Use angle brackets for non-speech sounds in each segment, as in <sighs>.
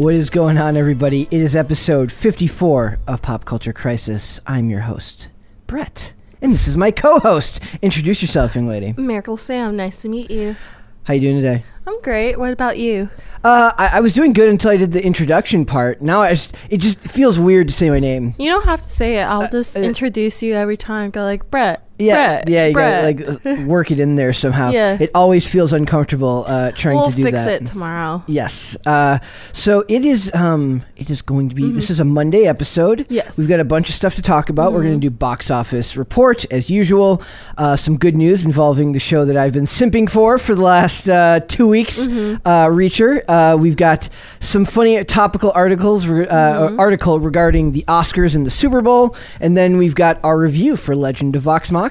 What is going on, everybody? It is episode 54 of Pop Culture Crisis. I'm your host, Brett. And this is my co-host. Introduce yourself, young lady. Miracle Sam, nice to meet you. How you doing today? I'm great. What about you? Uh, I, I was doing good until I did the introduction part. Now I just, it just feels weird to say my name. You don't have to say it. I'll just uh, introduce you every time. Go like Brett. Yeah, Brett, yeah, you gotta like <laughs> work it in there somehow. Yeah. It always feels uncomfortable uh, trying we'll to do that. We'll fix it tomorrow. Yes. Uh, so it is. Um, it is going to be. This is a Monday episode. Mm-hmm. Yes. We've got a bunch of stuff to talk about. We're going to do box office report as usual. Uh, some good news involving the show that I've been simping for for the last uh, two weeks. Mm-hmm. Uh, Reacher. Uh, we've got some funny topical articles. Uh, Mm-hmm. Article regarding the Oscars and the Super Bowl, and then we've got our review for Legend of Vox Machina.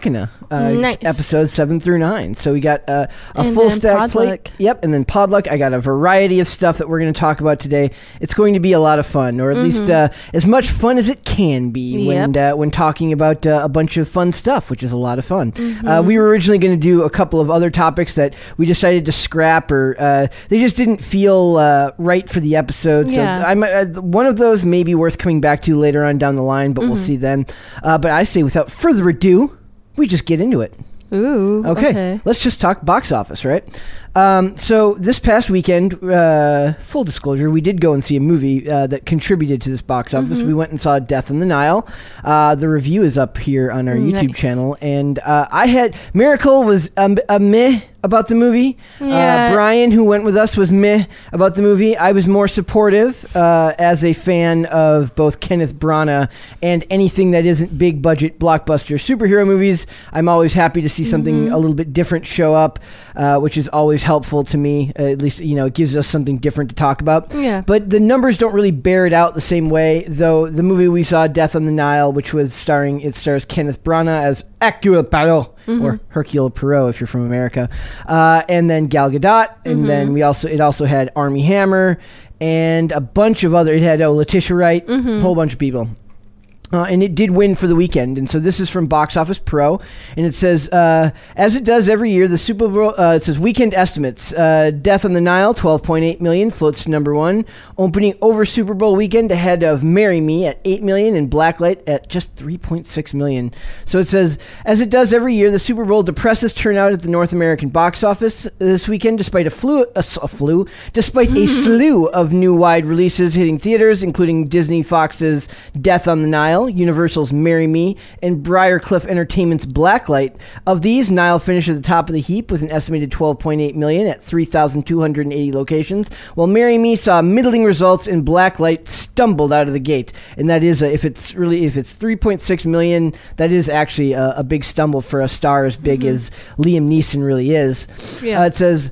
Uh, Nice. Episodes seven through nine. So we got uh, a And full stack plate. Yep, and then Podluck. I got a variety of stuff that we're going to talk about today. It's going to be a lot of fun, or at least uh, as much fun as it can be when uh, when talking about uh, a bunch of fun stuff, which is a lot of fun. Uh, we were originally going to do a couple of other topics that we decided to scrap, or uh, they just didn't feel uh, right for the episode. So I might, uh, one of those may be worth coming back to later on down the line, but we'll see then. Uh, but I say, without further ado, we just get into it. Ooh. Okay. Okay. let's just talk box office, right? Um, so this past weekend, uh, full disclosure, we did go and see a movie uh, that contributed to this box office. Mm-hmm. We went and saw Death in the Nile. Uh, the review is up here on our YouTube channel, and uh, I had Miracle was um, a meh about the movie. Uh, Yeah. Brian, who went with us, was meh about the movie. I was more supportive uh, as a fan of both Kenneth Branagh and anything that isn't big budget blockbuster superhero movies. I'm always happy to see something Mm-hmm. a little bit different show up, uh, which is always helpful to me. Uh, at least you know it gives us something different to talk about. Yeah. But the numbers don't really bear it out the same way, though. The movie we saw, Death on the Nile, which was starring, it stars Kenneth Branagh as Hercule Poirot, or Hercule Poirot if you're from America, uh, and then Gal Gadot, and then we also it also had Armie Hammer and a bunch of other. It had oh Letitia Wright, a whole bunch of people. Uh, and it did win for the weekend. And so this is from Box Office Pro. And it says, uh, as it does every year, the Super Bowl, uh, it says weekend estimates. Uh, Death on the Nile, 12.8 million, floats to number one. Opening over Super Bowl weekend ahead of Marry Me at 8 million and Blacklight at just 3.6 million. So it says, as it does every year, the Super Bowl depresses turnout at the North American box office this weekend, despite a flu, a, a flu, despite a <laughs> slew of new wide releases hitting theaters, including Disney Fox's Death on the Nile, Universal's Marry Me, and Briarcliff Entertainment's Blacklight. Of these, Nile finished at the top of the heap with an estimated 12.8 million at 3,280 locations, while Marry Me saw middling results and Blacklight stumbled out of the gate. And that is, a, if it's really, if it's 3.6 million, that is actually a, a big stumble for a star as big as Liam Neeson really is. Yeah. Uh, it says.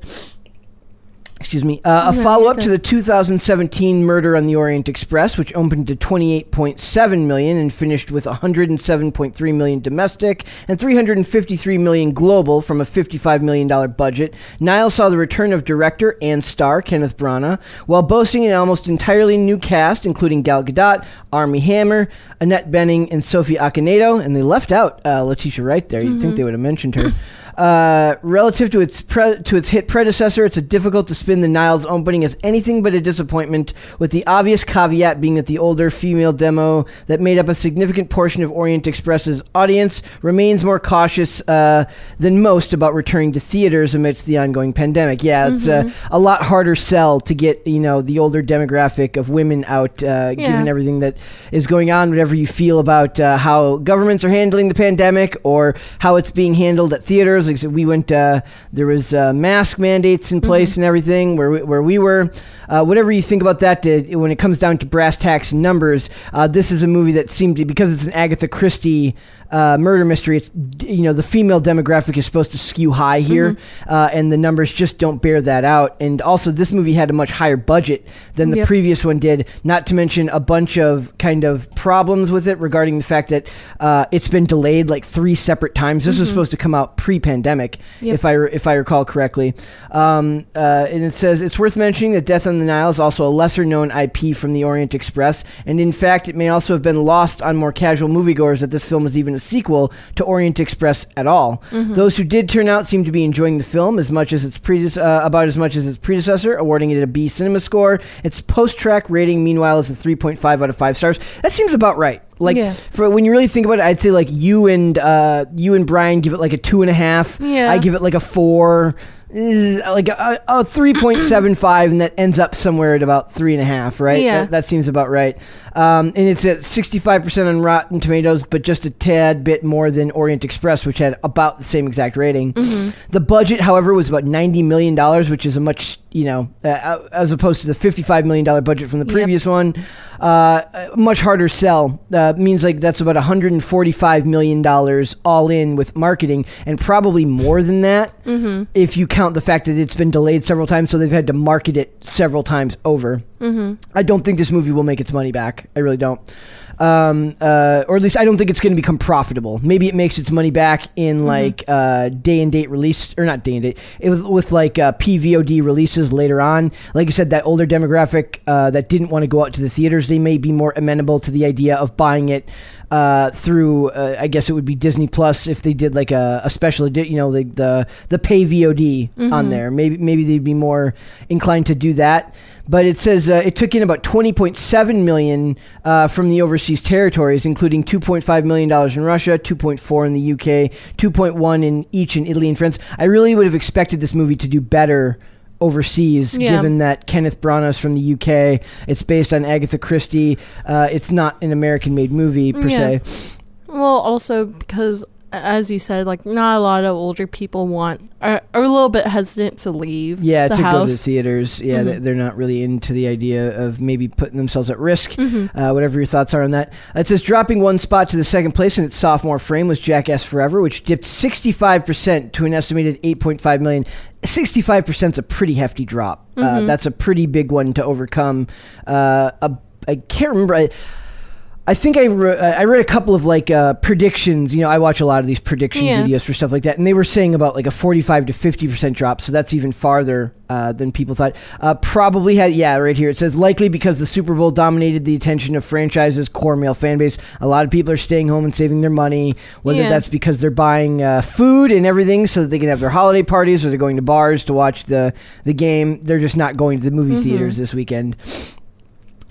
Excuse me. Uh, a follow up to the 2017 Murder on the Orient Express, which opened to 28.7 million and finished with 107.3 million domestic and 353 million global from a 55 million dollar budget. Nile saw the return of director and star Kenneth Branagh, while boasting an almost entirely new cast, including Gal Gadot, Armie Hammer, Annette Bening, and Sophie Okonedo, and they left out uh, Letitia Wright there. You'd think they would have mentioned her. <laughs> Uh, relative to its pre- to its hit predecessor, it's a difficult to spin the Nile's opening as anything but a disappointment, with the obvious caveat being that the older female demo that made up a significant portion of Orient Express's audience remains more cautious uh, than most about returning to theaters amidst the ongoing pandemic. Yeah, it's uh, a lot harder sell to get you know the older demographic of women out, uh, given everything that is going on. Whatever you feel about uh, how governments are handling the pandemic or how it's being handled at theaters. Like I we went, uh, there was uh, mask mandates in place and everything where we, where we were. Uh, whatever you think about that, to, when it comes down to brass tacks and numbers, uh, this is a movie that seemed to because it's an Agatha Christie uh, murder mystery, it's you know the female demographic is supposed to skew high here, Mm-hmm. uh, and the numbers just don't bear that out. And also, this movie had a much higher budget than the Yep. previous one did. Not to mention a bunch of kind of problems with it regarding the fact that uh, it's been delayed like three separate times. This was supposed to come out pre-pandemic, Mm-hmm. Yep. if I if I recall correctly. Um, uh, and it says it's worth mentioning that Death on the Nile is also a lesser-known IP from the Orient Express, and in fact, it may also have been lost on more casual moviegoers that this film is even a sequel to Orient Express at all. Those who did turn out seem to be enjoying the film as much as its prede- uh, about as much as its predecessor, awarding it a B CinemaScore. Its PostTrak rating, meanwhile, is a 3.5 out of five stars. That seems about right. Like Yeah. for when you really think about it, I'd say like you and uh, you and Brian give it like a two and a half. Yeah. I give it like a four, like a, a three point seven five, and that ends up somewhere at about three and a half, right? Yeah. That, that seems about right. Um, and it's at sixty five percent on Rotten Tomatoes, but just a tad bit more than Orient Express, which had about the same exact rating. Mm-hmm. The budget, however, was about ninety million dollars, which is a much you know, uh, as opposed to the fifty five million dollar budget from the Yep. previous one. Uh, much harder sell. Uh, means like that's about 145 million dollars all in with marketing, and probably more than that Mm-hmm. if you count the fact that it's been delayed several times, so they've had to market it several times over. Mm-hmm. I don't think this movie will make its money back. I really don't. Um, uh, or at least I don't think it's going to become profitable. Maybe it makes its money back in like uh, day and date release, or not day and date, it was with like uh, PVOD releases later on. Like I said, that older demographic uh, that didn't want to go out to the theaters, they may be more amenable to the idea of buying it uh, through. Uh, I guess it would be Disney Plus if they did like a, a special you know, like the the pay VOD on there. Maybe maybe they'd be more inclined to do that. But it says uh, it took in about 20.7 million uh, from the overseas territories, including 2.5 million dollars in Russia, 2.4 in the UK, 2.1 in each in Italy and France. I really would have expected this movie to do better overseas, Yeah. given that Kenneth Branagh is from the UK. It's based on Agatha Christie. Uh, it's not an American-made movie per Yeah. se. Well, also because, as you said, like not a lot of older people want are, are a little bit hesitant to leave. Yeah, the to go to the theaters. Yeah, Mhm. they're not really into the idea of maybe putting themselves at risk. Mhm. Uh, whatever your thoughts are on that. Uh, it says dropping one spot to the second place in its sophomore frame was Jackass Forever, which dipped 65% to an estimated 8.5 million. 65% is a pretty hefty drop. Uh, Mhm. that's a pretty big one to overcome. Uh, a, I can't remember. I, I think I, re- I read a couple of like uh, predictions. You know, I watch a lot of these prediction Yeah. videos for stuff like that, and they were saying about like a forty-five to fifty percent drop. So that's even farther uh, than people thought. Uh, probably had yeah, right here it says likely because the Super Bowl dominated the attention of franchises' core male fan base. A lot of people are staying home and saving their money, whether Yeah. that's because they're buying uh, food and everything so that they can have their holiday parties, or they're going to bars to watch the the game. They're just not going to the movie Mhm. theaters this weekend.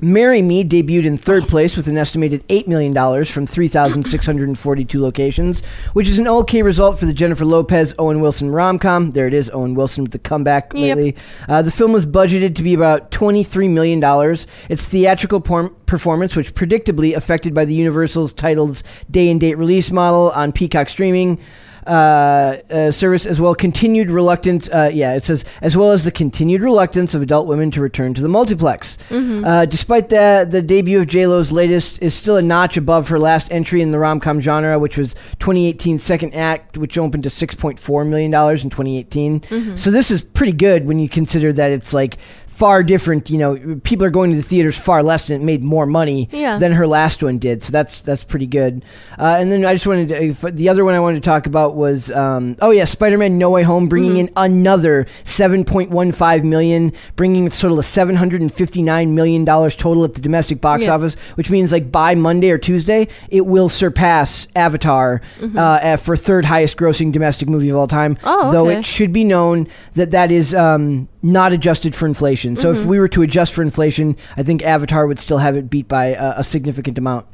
Marry Me debuted in third place with an estimated $8 million from 3,642 locations, which is an okay result for the Jennifer Lopez Owen Wilson rom com. There it is, Owen Wilson with the comeback Yep. lately. Uh, the film was budgeted to be about $23 million. Its theatrical por- performance, which predictably affected by the Universal's title's day and date release model on Peacock streaming. Uh, uh, service as well continued reluctance uh, yeah it says as well as the continued reluctance of adult women to return to the multiplex. Uh, despite that the debut of j-lo's latest is still a notch above her last entry in the rom-com genre which was 2018's second act which opened to 6.4 million dollars in 2018 so this is pretty good when you consider that it's like far different you know people are going to the theaters far less and it made more money Yeah. than her last one did. So that's that's pretty good. Uh, and then i just wanted to if, the other one i wanted to talk about was um, oh yeah spider-man no way home bringing in another 7.15 million bringing its total to 759 million dollars total at the domestic box Yeah. office which means like by monday or tuesday it will surpass avatar uh, uh, for third highest grossing domestic movie of all time Oh, though it should be known that that is um, not adjusted for inflation. So Mm-hmm. if we were to adjust for inflation, I think Avatar would still have it beat by a, a significant amount.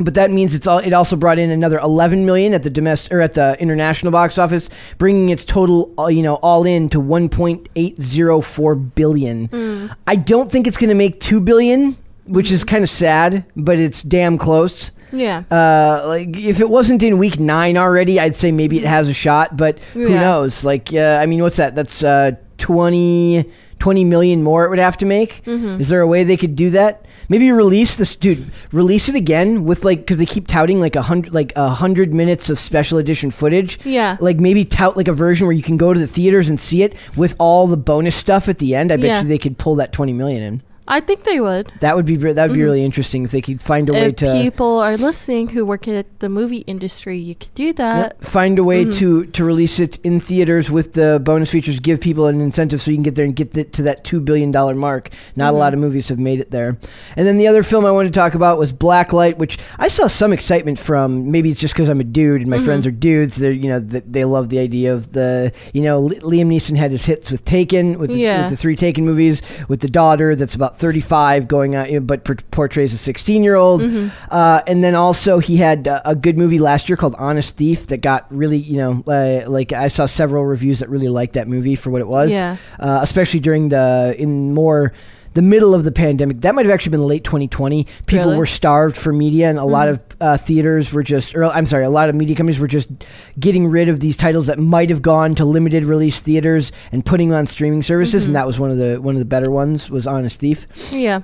But that means it's all. It also brought in another 11 million at the domestic or at the international box office, bringing its total, uh, you know, all in to 1.804 billion. Mm. I don't think it's going to make two billion, which is kind of sad, but it's damn close. Yeah. Uh, like if it wasn't in week nine already, I'd say maybe it has a shot. But who Yeah. knows? Like, uh, I mean, what's that? That's uh, 20, 20 million more it would have to make. Mm-hmm. Is there a way they could do that? Maybe release this, dude. Release it again with like because they keep touting like a hundred, like a hundred minutes of special edition footage. Yeah. Like maybe tout like a version where you can go to the theaters and see it with all the bonus stuff at the end. I bet Yeah. you they could pull that twenty million in. I think they would. That would be that would be really interesting if they could find a way Mm-hmm. If to people are listening who work at the movie industry, you could do that. Yep. Find a way Mm-hmm. to to release it in theaters with the bonus features. Give people an incentive so you can get there and get it to that two billion dollar mark. Not Mm-hmm. a lot of movies have made it there. And then the other film I wanted to talk about was Blacklight, which I saw some excitement from. Maybe it's just because I'm a dude and my Mm-hmm. friends are dudes. They're you know th- they love the idea of the you know Liam Neeson had his hits with Taken with the, Yeah. with the three Taken movies with the daughter that's about 35 going out but portrays a 16 year old. Mm-hmm. Uh, and then also he had uh, a good movie last year called Honest Thief that got really, you know, uh, like I saw several reviews that really liked that movie for what it was. Yeah. Uh, especially during the in more the middle of the pandemic. That might have actually been late 2020. People Really? were starved for media, and a lot of uh, theaters were just, or I'm sorry, a lot of media companies were just getting rid of these titles that might have gone to limited release theaters and putting them on streaming services. And that was one of the one of the better ones was Honest Thief. Yeah.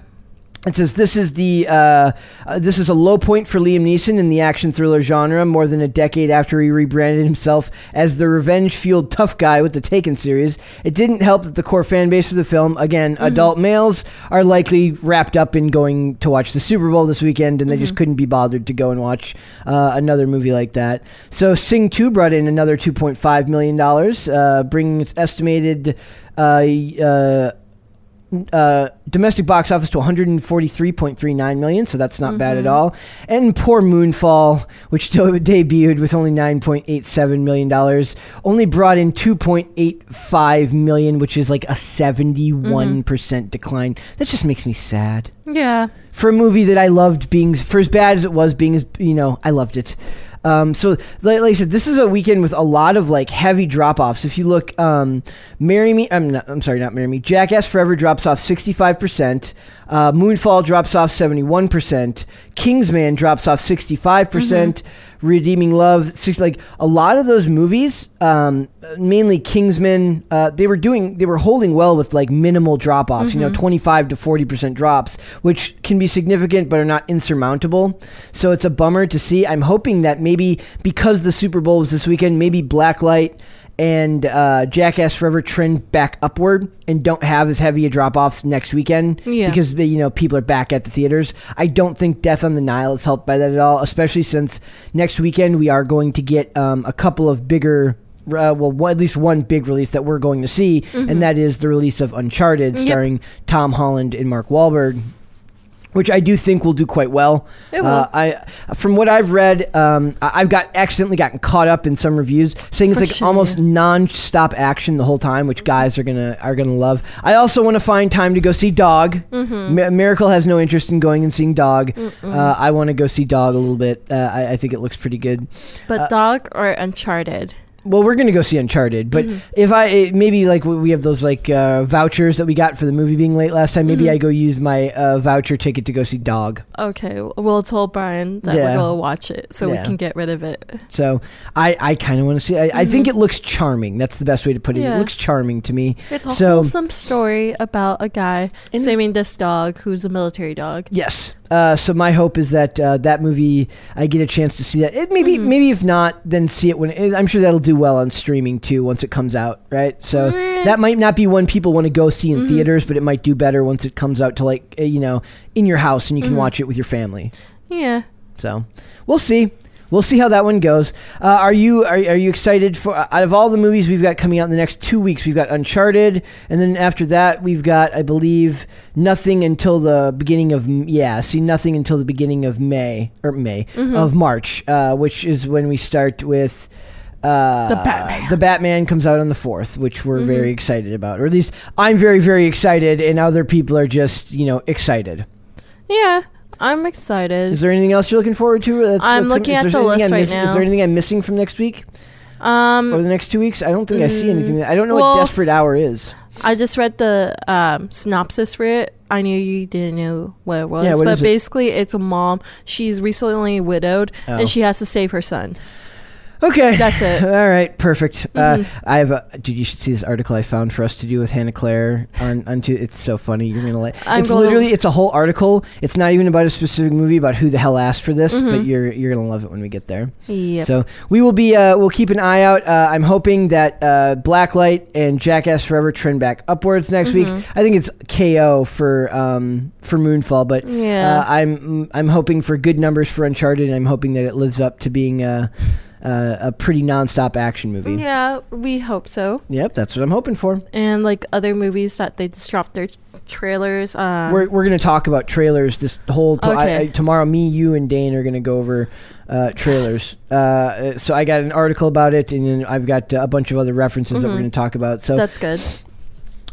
It says this is the uh, uh, this is a low point for Liam Neeson in the action thriller genre. More than a decade after he rebranded himself as the revenge-fueled tough guy with the Taken series, it didn't help that the core fan base of the film, again adult males, are likely wrapped up in going to watch the Super Bowl this weekend, and they just couldn't be bothered to go and watch uh, another movie like that. So Sing Two brought in another 2.5 million dollars, uh, bringing its estimated. Uh, domestic box office to 143.39 million, so that's not bad at all. And poor Moonfall, which <laughs> de- debuted with only 9.87 million dollars, only brought in 2.85 million, which is like a 71 percent decline. That just makes me sad Yeah. for a movie that I loved being for as bad as it was being as you know I loved it. Um, so like, like I said, this is a weekend with a lot of like heavy drop offs. If you look, um, "Marry Me," I'm not, I'm sorry, not "Marry Me." Jackass Forever drops off 65 percent. Uh, Moonfall drops off 71 percent. Kingsman drops off 65 percent. Redeeming Love, six, like a lot of those movies, um, mainly Kingsman, uh, they were doing, they were holding well with like minimal drop offs. You know, 25 to 40 percent drops, which can be significant but are not insurmountable. So it's a bummer to see. I'm hoping that maybe because the Super Bowl was this weekend, maybe Blacklight and uh, Jackass Forever trend back upward and don't have as heavy a drop offs next weekend Yeah. because you know people are back at the theaters. I don't think Death on the Nile is helped by that at all, especially since next weekend we are going to get um, a couple of bigger. Uh, well, one, at least one big release that we're going to see, and that is the release of Uncharted, Yep. starring Tom Holland and Mark Wahlberg which I do think will do quite well. It will. Uh, I, from what I've read, um, I've got accidentally gotten caught up in some reviews saying it's For like sure. almost non-stop action the whole time, which guys are gonna are gonna love. I also want to find time to go see Dog. Mm-hmm. Mi- Miracle has no interest in going and seeing Dog. Uh, I want to go see Dog a little bit. Uh, I, I think it looks pretty good. But Uh, Dog or Uncharted? Well, we're gonna go see Uncharted, but Mm-hmm. if I maybe like we have those like uh, vouchers that we got for the movie being late last time, Mm-hmm. maybe I go use my uh, voucher ticket to go see Dog. Okay, we'll tell Brian that Yeah. we're to watch it so Yeah. we can get rid of it. So I, I kind of want to see. I, I think it looks charming. That's the best way to put it. It Mm-hmm. Looks charming to me. It's a so wholesome story about a guy saving this dog who's a military dog. yes. Uh, so my hope is that uh, that movie I get a chance to see that. It maybe Mm-hmm. maybe if not, then see it when it, I'm sure that'll do well on streaming too once it comes out. Right. So Mm. that might not be one people want to go see Mm-hmm. in theaters, but it might do better once it comes out to like uh, you know in your house and you Mm-hmm. can watch it with your family. Yeah. So we'll see. We'll see how that one goes. Uh, are you are, are you excited for out of all the movies we've got coming out in the next two weeks? We've got Uncharted, and then after that we've got I believe nothing until the beginning of yeah. See nothing until the beginning of May or May of March, uh, which is when we start with. Uh, The Batman. The Batman comes out on the fourth, which we're very excited about, or at least I'm very, very excited, and other people are just, you know, excited. Yeah. I'm excited. Is there anything else you're looking forward to? That's- I'm that's- looking at the list I'm right now. Is there anything I'm missing from next week or um, the next two weeks? I don't think I see anything. I don't know well, what Desperate Hour is. I just read the um, synopsis for it. I knew you didn't know what it was, Yeah, what but it? basically, it's a mom. She's recently widowed, Oh. and she has to save her son. Okay, That's it. <laughs> All right, perfect. Mhm. Uh, I have a dude. You should see this article I found for us to do with Hannah Claire on on. Two, it's so funny. You're gonna like. I'm It's gonna- literally it's a whole article. It's not even about a specific movie about who the hell asked for this, but Mhm. you're you're gonna love it when we get there. Yep. So we will be. Uh, we'll keep an eye out. Uh, I'm hoping that uh, Blacklight and Jackass Forever trend back upwards next week. Mhm. I think it's KO for um, for Moonfall, but Yeah. uh, I'm I'm hoping for good numbers for Uncharted, and I'm hoping that it lives up to being a, a, a pretty nonstop action movie. yeah, we hope so. Yep, that's what I'm hoping for. And like other movies that they just dropped their trailers. Um, we're we're gonna talk about trailers this whole I, Okay. I, tomorrow. Me, you, and Dane are gonna go over uh, trailers. Uh, so I got an article about it, and then I've got uh, a bunch of other references that we're Mhm. gonna talk about. So that's good.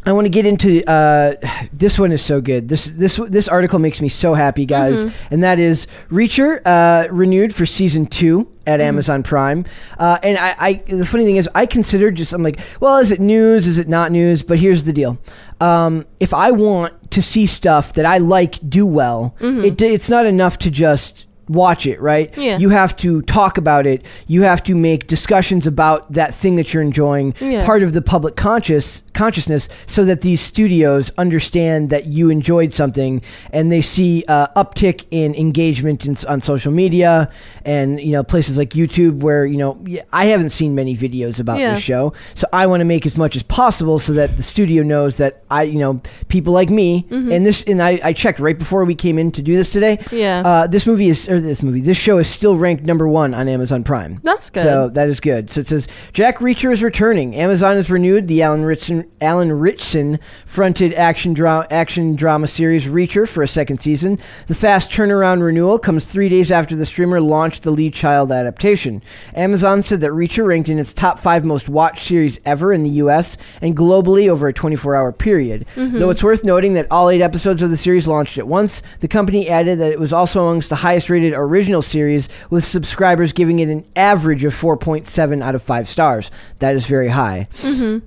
I want to get into uh, this one is so good. This this this article makes me so happy, guys, Mhm. and that is Reacher uh, renewed for season two at Mm-hmm. Amazon Prime. Uh, and I, I the funny thing is, I considered just I'm like, well, is it news? Is it not news? But here's the deal: um, if I want to see stuff that I like do well, Mhm. it, it's not enough to just watch it, right? Yeah. You have to talk about it. You have to make discussions about that thing that you're enjoying Yeah. part of the public conscious consciousness so that these studios understand that you enjoyed something and they see uh, uptick in engagement in, on social media and you know places like YouTube where you know I haven't seen many videos about Yeah. this show so I want to make as much as possible so that the studio knows that I you know people like me Mm-hmm. and this and I, I checked right before we came in to do this today Yeah. uh, this movie is or this movie this show is still ranked number one on Amazon Prime That's good. so that is good. So it says Jack Reacher is returning. Amazon has renewed the Alan Ritchson Alan Ritchson fronted action drama action drama series Reacher for a second season. The fast turnaround renewal comes three days after the streamer launched the Lee Child adaptation. Amazon said that Reacher ranked in its top five most watched series ever in the U.S. and globally over a 24-hour period. Mm-hmm. Though it's worth noting that all eight episodes of the series launched at once, the company added that it was also amongst the highest-rated original series, with subscribers giving it an average of 4.7 out of 5 stars. That is very high. Mm-hmm.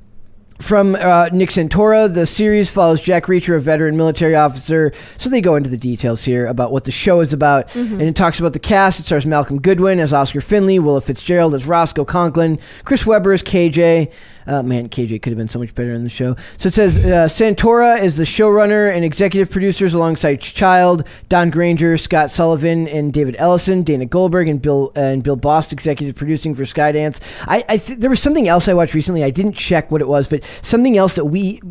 From uh, Nick Santora, the series follows Jack Reacher, a veteran military officer. So they go into the details here about what the show is about. And it talks about the cast. It stars Malcolm Goodwin as Oscar Finley, Willa Fitzgerald as Roscoe Conklin, Chris Webber as KJ. Uh, man, KJ could have been so much better in the show. So it says uh, Santora is the showrunner and executive producers alongside Child, Don Granger, Scott Sullivan, and David Ellison, Dana Goldberg, and Bill and Bill Bost executive producing for Skydance. I, I th- there was something else I watched recently. I didn't check what it was, but something else that we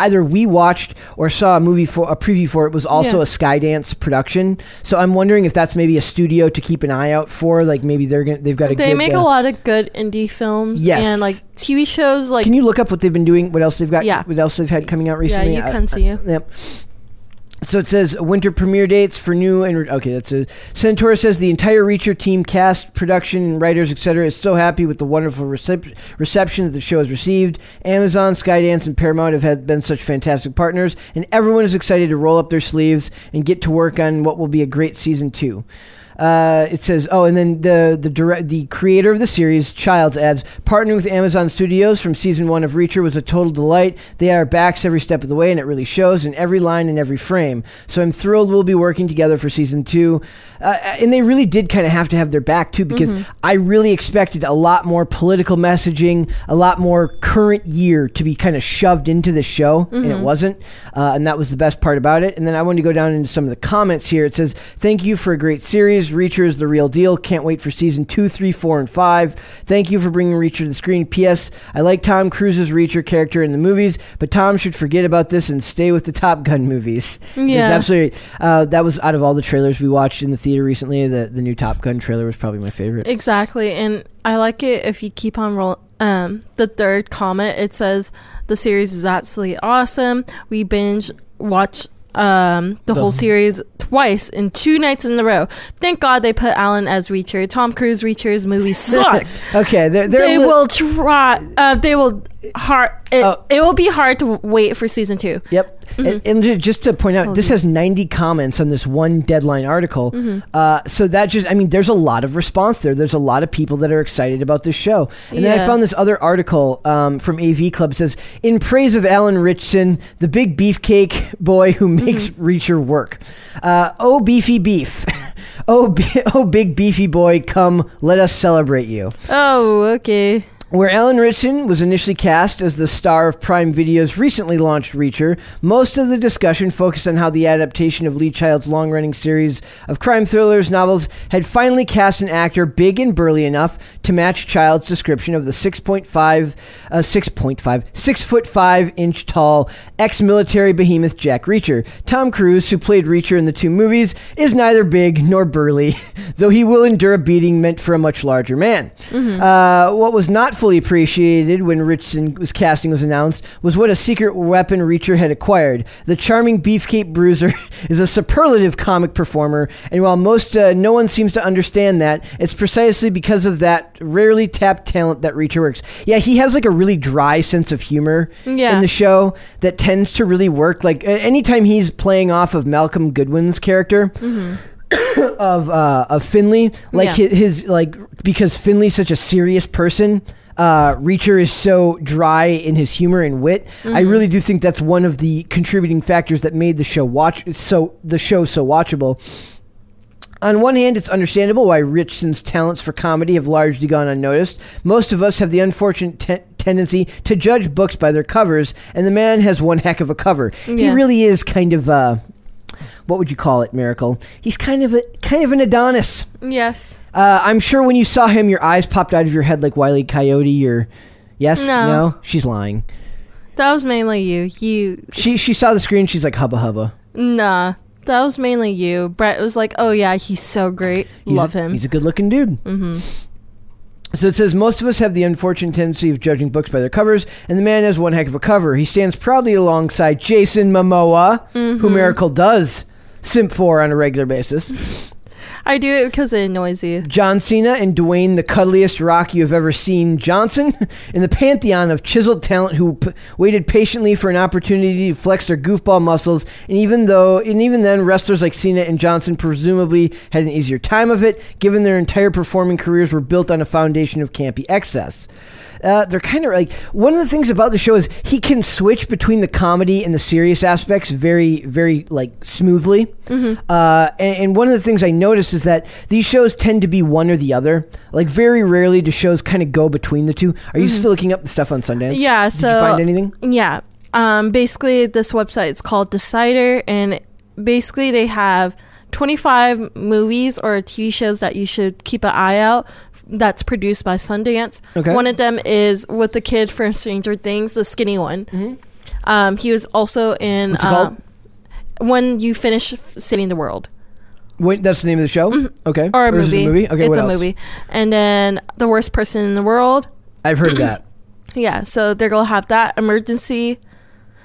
either we watched or saw a movie for a preview for it was also Yeah. a Skydance production. So I'm wondering if that's maybe a studio to keep an eye out for. Like maybe they're gonna they've got a they good, make uh, a lot of good indie films Yes. and like TV shows. Like Can you look up what they've been doing? What else they've got? Yeah. What else they've had coming out recently? yeah, you I- can uh, uh, see you. Yep. So it says winter premiere dates for new and re- okay. That's a Santora says the entire Reacher team, cast, production, writers, etc. is so happy with the wonderful recep- reception that the show has received. Amazon, Skydance, and Paramount have had been such fantastic partners, and everyone is excited to roll up their sleeves and get to work on what will be a great season two. Uh, it says, oh, and then the the direct, the creator of the series, Childs, adds, partnering with Amazon Studios from season one of Reacher was a total delight. They had our backs every step of the way, and it really shows in every line and every frame. So I'm thrilled we'll be working together for season two. Uh, and they really did kind of have to have their back too, because I really expected a lot more political messaging, a lot more current year to be kind of shoved into the show, and it wasn't. Uh, and that was the best part about it. And then I wanted to go down into some of the comments here. It says, "Thank you for a great series. Reacher is the real deal. Can't wait for season two, three, four, and five. Thank you for bringing Reacher to the screen. P.S. I like Tom Cruise's Reacher character in the movies, but Tom should forget about this and stay with the Top Gun movies. <laughs> It's Yeah. absolutely. Uh, that was out of all the trailers we watched in the theater recently. The the new Top Gun trailer was probably my favorite. Exactly, and I like it if you keep on rolling. Um, the third comment it says the series is absolutely awesome. We binge watch um the whole series twice in two nights in a row. Thank God they put Alan as Reacher. Tom Cruise Reacher's movies <laughs> suck. okay, they're, they're they li- will try. Uh, they will hard. It, Oh. it will be hard to wait for season two. Yep. And, and just to point out, this has 90 comments on this one deadline article. Uh, so that just, I mean, there's a lot of response there. There's a lot of people that are excited about this show. And then I found this other article um, from AV Club says, in praise of Alan Ritchson, the big beefcake boy who makes Reacher work. Uh, oh, beefy beef. <laughs> Oh, bi- <laughs> oh, big beefy boy, come, let us celebrate you. Oh, okay. Where Alan Ritchson was initially cast as the star of Prime Video's recently launched Reacher, most of the discussion focused on how the adaptation of Lee Child's long running series of crime thrillers novels had finally cast an actor big and burly enough to match Child's description of the 6.5, uh, 6.5, 6 foot 5 inch tall ex military behemoth Jack Reacher. Tom Cruise, who played Reacher in the two movies, is neither big nor burly, <laughs> though he will endure a beating meant for a much larger man. Uh, what was not fully appreciated when Richardson casting was announced was what a secret weapon Reacher had acquired. The charming Beefcake Bruiser <laughs> is a superlative comic performer, and while most uh, no one seems to understand that, it's precisely because of that rarely tapped talent that Reacher works. Yeah, he has like a really dry sense of humor Yeah. in the show that tends to really work. Like anytime he's playing off of Malcolm Goodwin's character <coughs> of uh, of Finley, like Yeah. his, his like because Finley's such a serious person. Uh, Reacher is so dry in his humor and wit. I really do think that's one of the contributing factors that made the show watch so the show so watchable. On one hand, it's understandable why Richardson's talents for comedy have largely gone unnoticed. Most of us have the unfortunate te- tendency to judge books by their covers, and the man has one heck of a cover. He really is kind of uh, what would you call it, Miracle? He's kind of a kind of an Adonis. Yes. Uh, I'm sure when you saw him, your eyes popped out of your head like Wiley Coyote. Or yes, No. she's lying. That was mainly you. You. She she saw the screen. She's like hubba hubba. Nah. That was mainly you. Brett was like, oh, yeah, he's so great. He's Love a, him. He's a good looking dude. mm-hmm. So it says most of us have the unfortunate tendency of judging books by their covers, and the man has one heck of a cover. He stands proudly alongside Jason Momoa, Mm-hmm. who Miracle does simp for on a regular basis. I do it because it annoys you. John Cena and Dwayne, the cuddliest rock you have ever seen. Johnson, <laughs> in the pantheon of chiseled talent who p- waited patiently for an opportunity to flex their goofball muscles, and even though, and even then, wrestlers like Cena and Johnson presumably had an easier time of it, given their entire performing careers were built on a foundation of campy excess. Uh, they're kind of like one of the things about the show is he can switch between the comedy and the serious aspects very, very like smoothly. Uh, and, and one of the things I noticed is that these shows tend to be one or the other. Like very rarely do shows kind of go between the two. Are you still looking up the stuff on Sundance? Yeah, Did so you find anything? Yeah. Um, basically, this website is called Decider, and basically they have 25 movies or TV shows that you should keep an eye out. That's produced by Sundance. Okay. One of them is with the kid from Stranger Things, the skinny one. Um, he was also in Mm-hmm. Uh. When You Finish Saving the World, Wait, that's the name of the show. Okay, Mm-hmm. or a it movie. movie. Okay, it's what a else? movie. And then The Worst Person in the World. I've heard of that. <clears throat> Yeah, so they're gonna have that emergency,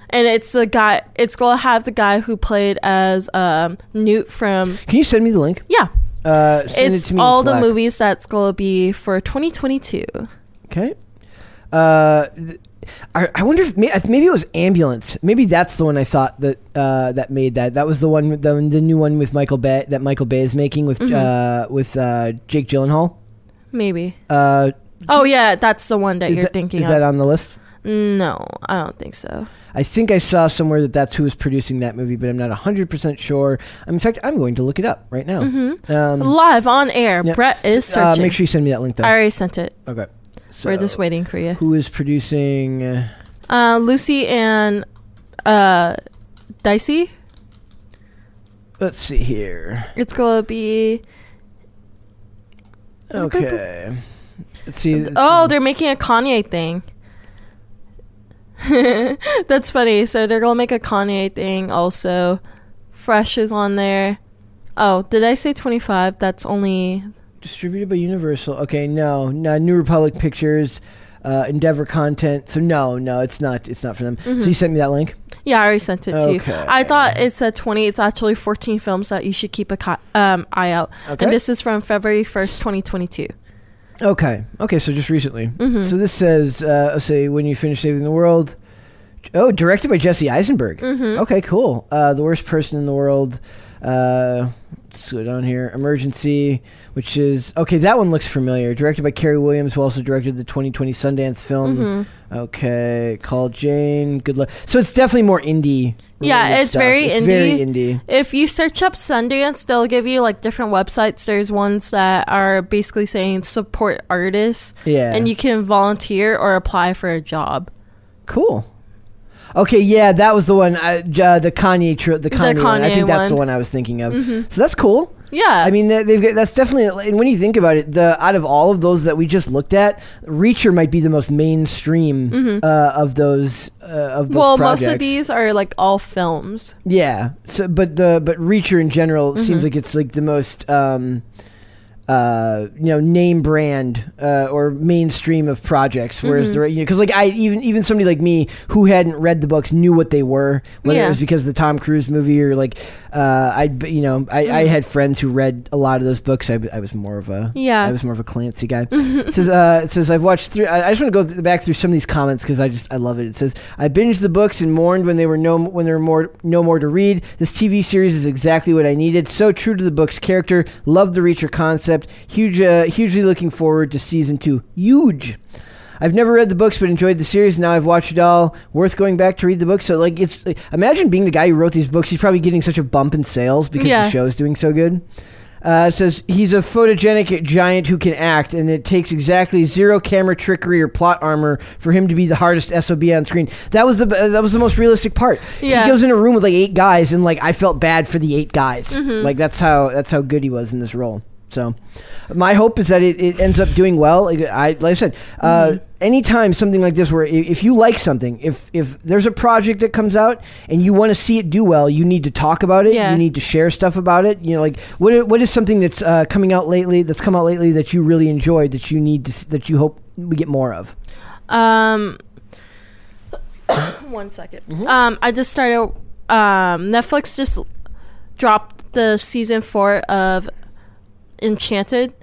and it's a guy. It's gonna have the guy who played as um, Newt from. Can you send me the link? Yeah, Uh, send it it's to me in all the Slack. movies that's gonna be for 2022. Okay. Uh, th- I, I wonder if may- maybe it was Ambulance. Maybe that's the one I thought that uh, that made that. That was the one, with the, the new one with Michael Bay that Michael Bay is making with uh, with uh, Jake Gyllenhaal. Maybe. Uh, Oh yeah, that's the one that is you're that, thinking is of. that on the list? No, I don't think so. I think I saw somewhere that that's who is producing that movie, but I'm not 100% sure. In fact, I'm going to look it up right now. Um, Live on air. Brett is uh, searching. make sure you send me that link, though. I already sent it. Okay. We're just waiting for you. Who is producing? Uh, Uh, Lucy and uh, Desi. let's see here. It's gonna be. Okay. Let's see. let's Oh, see. they're making a Kanye thing. <laughs> That's funny. So they're gonna make a Kanye thing also. Fresh is on there. Oh, did I say twenty five? That's only distributed by Universal. Okay, no, no, New Republic Pictures, uh, Endeavor Content. So no, no, it's not. It's not for them. So you sent me that link. yeah. I already sent it to you. I thought it said twenty. It's actually fourteen films that you should keep a co- um, eye out. Okay. And this is from February first, twenty twenty two. Okay, okay. So just recently. Mm-hmm. So this says, uh, say when you finish saving the world. Oh, directed by Jesse Eisenberg. Mm-hmm. Okay, cool. Uh, the worst person in the world. Uh, let's go down here. Emergency, which is okay. That one looks familiar. Directed by Carey Williams, who also directed the 2020 Sundance film. Mm-hmm. Okay, Call Jane. Good luck. So it's definitely more indie. Yeah, it's stuff. very it's indie. Very indie. If you search up Sundance, they'll give you like different websites. There's ones that are basically saying support artists, Yeah. and you can volunteer or apply for a job. Cool. Okay, yeah, that was the one. I, uh, the Kanye, tri- the Kanye, one. I think that's the one. one I was thinking of. So that's cool. Yeah, I mean, they- they've got, that's definitely. And when you think about it, the out of all of those that we just looked at, Reacher might be the most mainstream uh, of those. Uh, of those Mm-hmm. well, projects. most of these are like all films. Yeah. So, but the but Reacher in general Mm-hmm. seems like it's like the most. Um, uh, you know, name brand uh, or mainstream of projects, whereas Mm-hmm. the you know, because like I even even somebody like me who hadn't read the books knew what they were, whether it was because of the Tom Cruise movie or like uh, I you know I, I had friends who read a lot of those books. I, I was more of a Mm-hmm. Yeah. I was more of a Clancy guy. <laughs> it says uh, it says I've watched through. I, I just want to go th- back through some of these comments because I just I love it. It says I binged the books and mourned when they were no when there were more no more to read. This TV series is exactly what I needed. So true to the book's character. Love the Reacher concept. Huge, uh, hugely looking forward to season two. Huge. I've never read the books, but enjoyed the series. Now I've watched it all. Worth going back to read the books. So, like, it's like, imagine being the guy who wrote these books. He's probably getting such a bump in sales because Yeah. the show's doing so good. Uh, it says he's a photogenic giant who can act, and it takes exactly zero camera trickery or plot armor for him to be the hardest sob on screen. That was the that was the most realistic part. Yeah. He goes in a room with like eight guys, and like I felt bad for the eight guys. Mm-hmm. Like that's how that's how good he was in this role. So, my hope is that it, it ends up doing well. Like I like I said, uh, Mm-hmm. anytime something like this, where if you like something, if if there's a project that comes out and you want to see it do well, you need to talk about it. Yeah. You need to share stuff about it. You know, like what what is something that's uh, coming out lately that's come out lately that you really enjoyed that you need to s- that you hope we get more of. Um, <coughs> one second. Um, I just started. Um, Netflix just dropped the season four of Enchanted.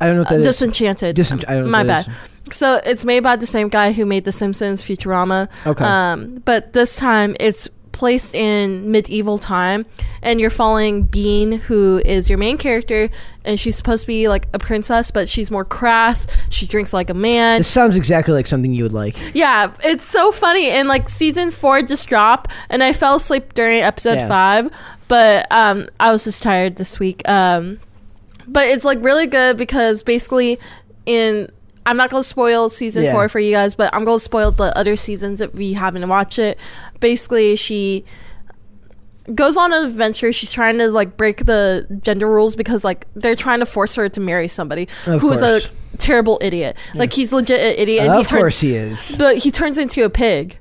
I don't know what that Uh, is. Disenchanted. Disench- I don't know My bad. So it's made by the same guy who made The Simpsons, Futurama. Okay. Um, but this time it's placed in medieval time, and you're following Bean, who is your main character, and she's supposed to be like a princess, but she's more crass. She drinks like a man. This sounds exactly like something you would like. Yeah, it's so funny. And like season four just dropped, and I fell asleep during episode Yeah. five, but um, I was just tired this week. Um, but it's like really good because basically, in I'm not gonna spoil season Yeah. four for you guys, but I'm gonna spoil the other seasons if we haven't watched it. Basically, she goes on an adventure. She's trying to like break the gender rules because like they're trying to force her to marry somebody Of who's a course. terrible idiot. Like he's legit an idiot. and he of turns, course he is. but he turns into a pig.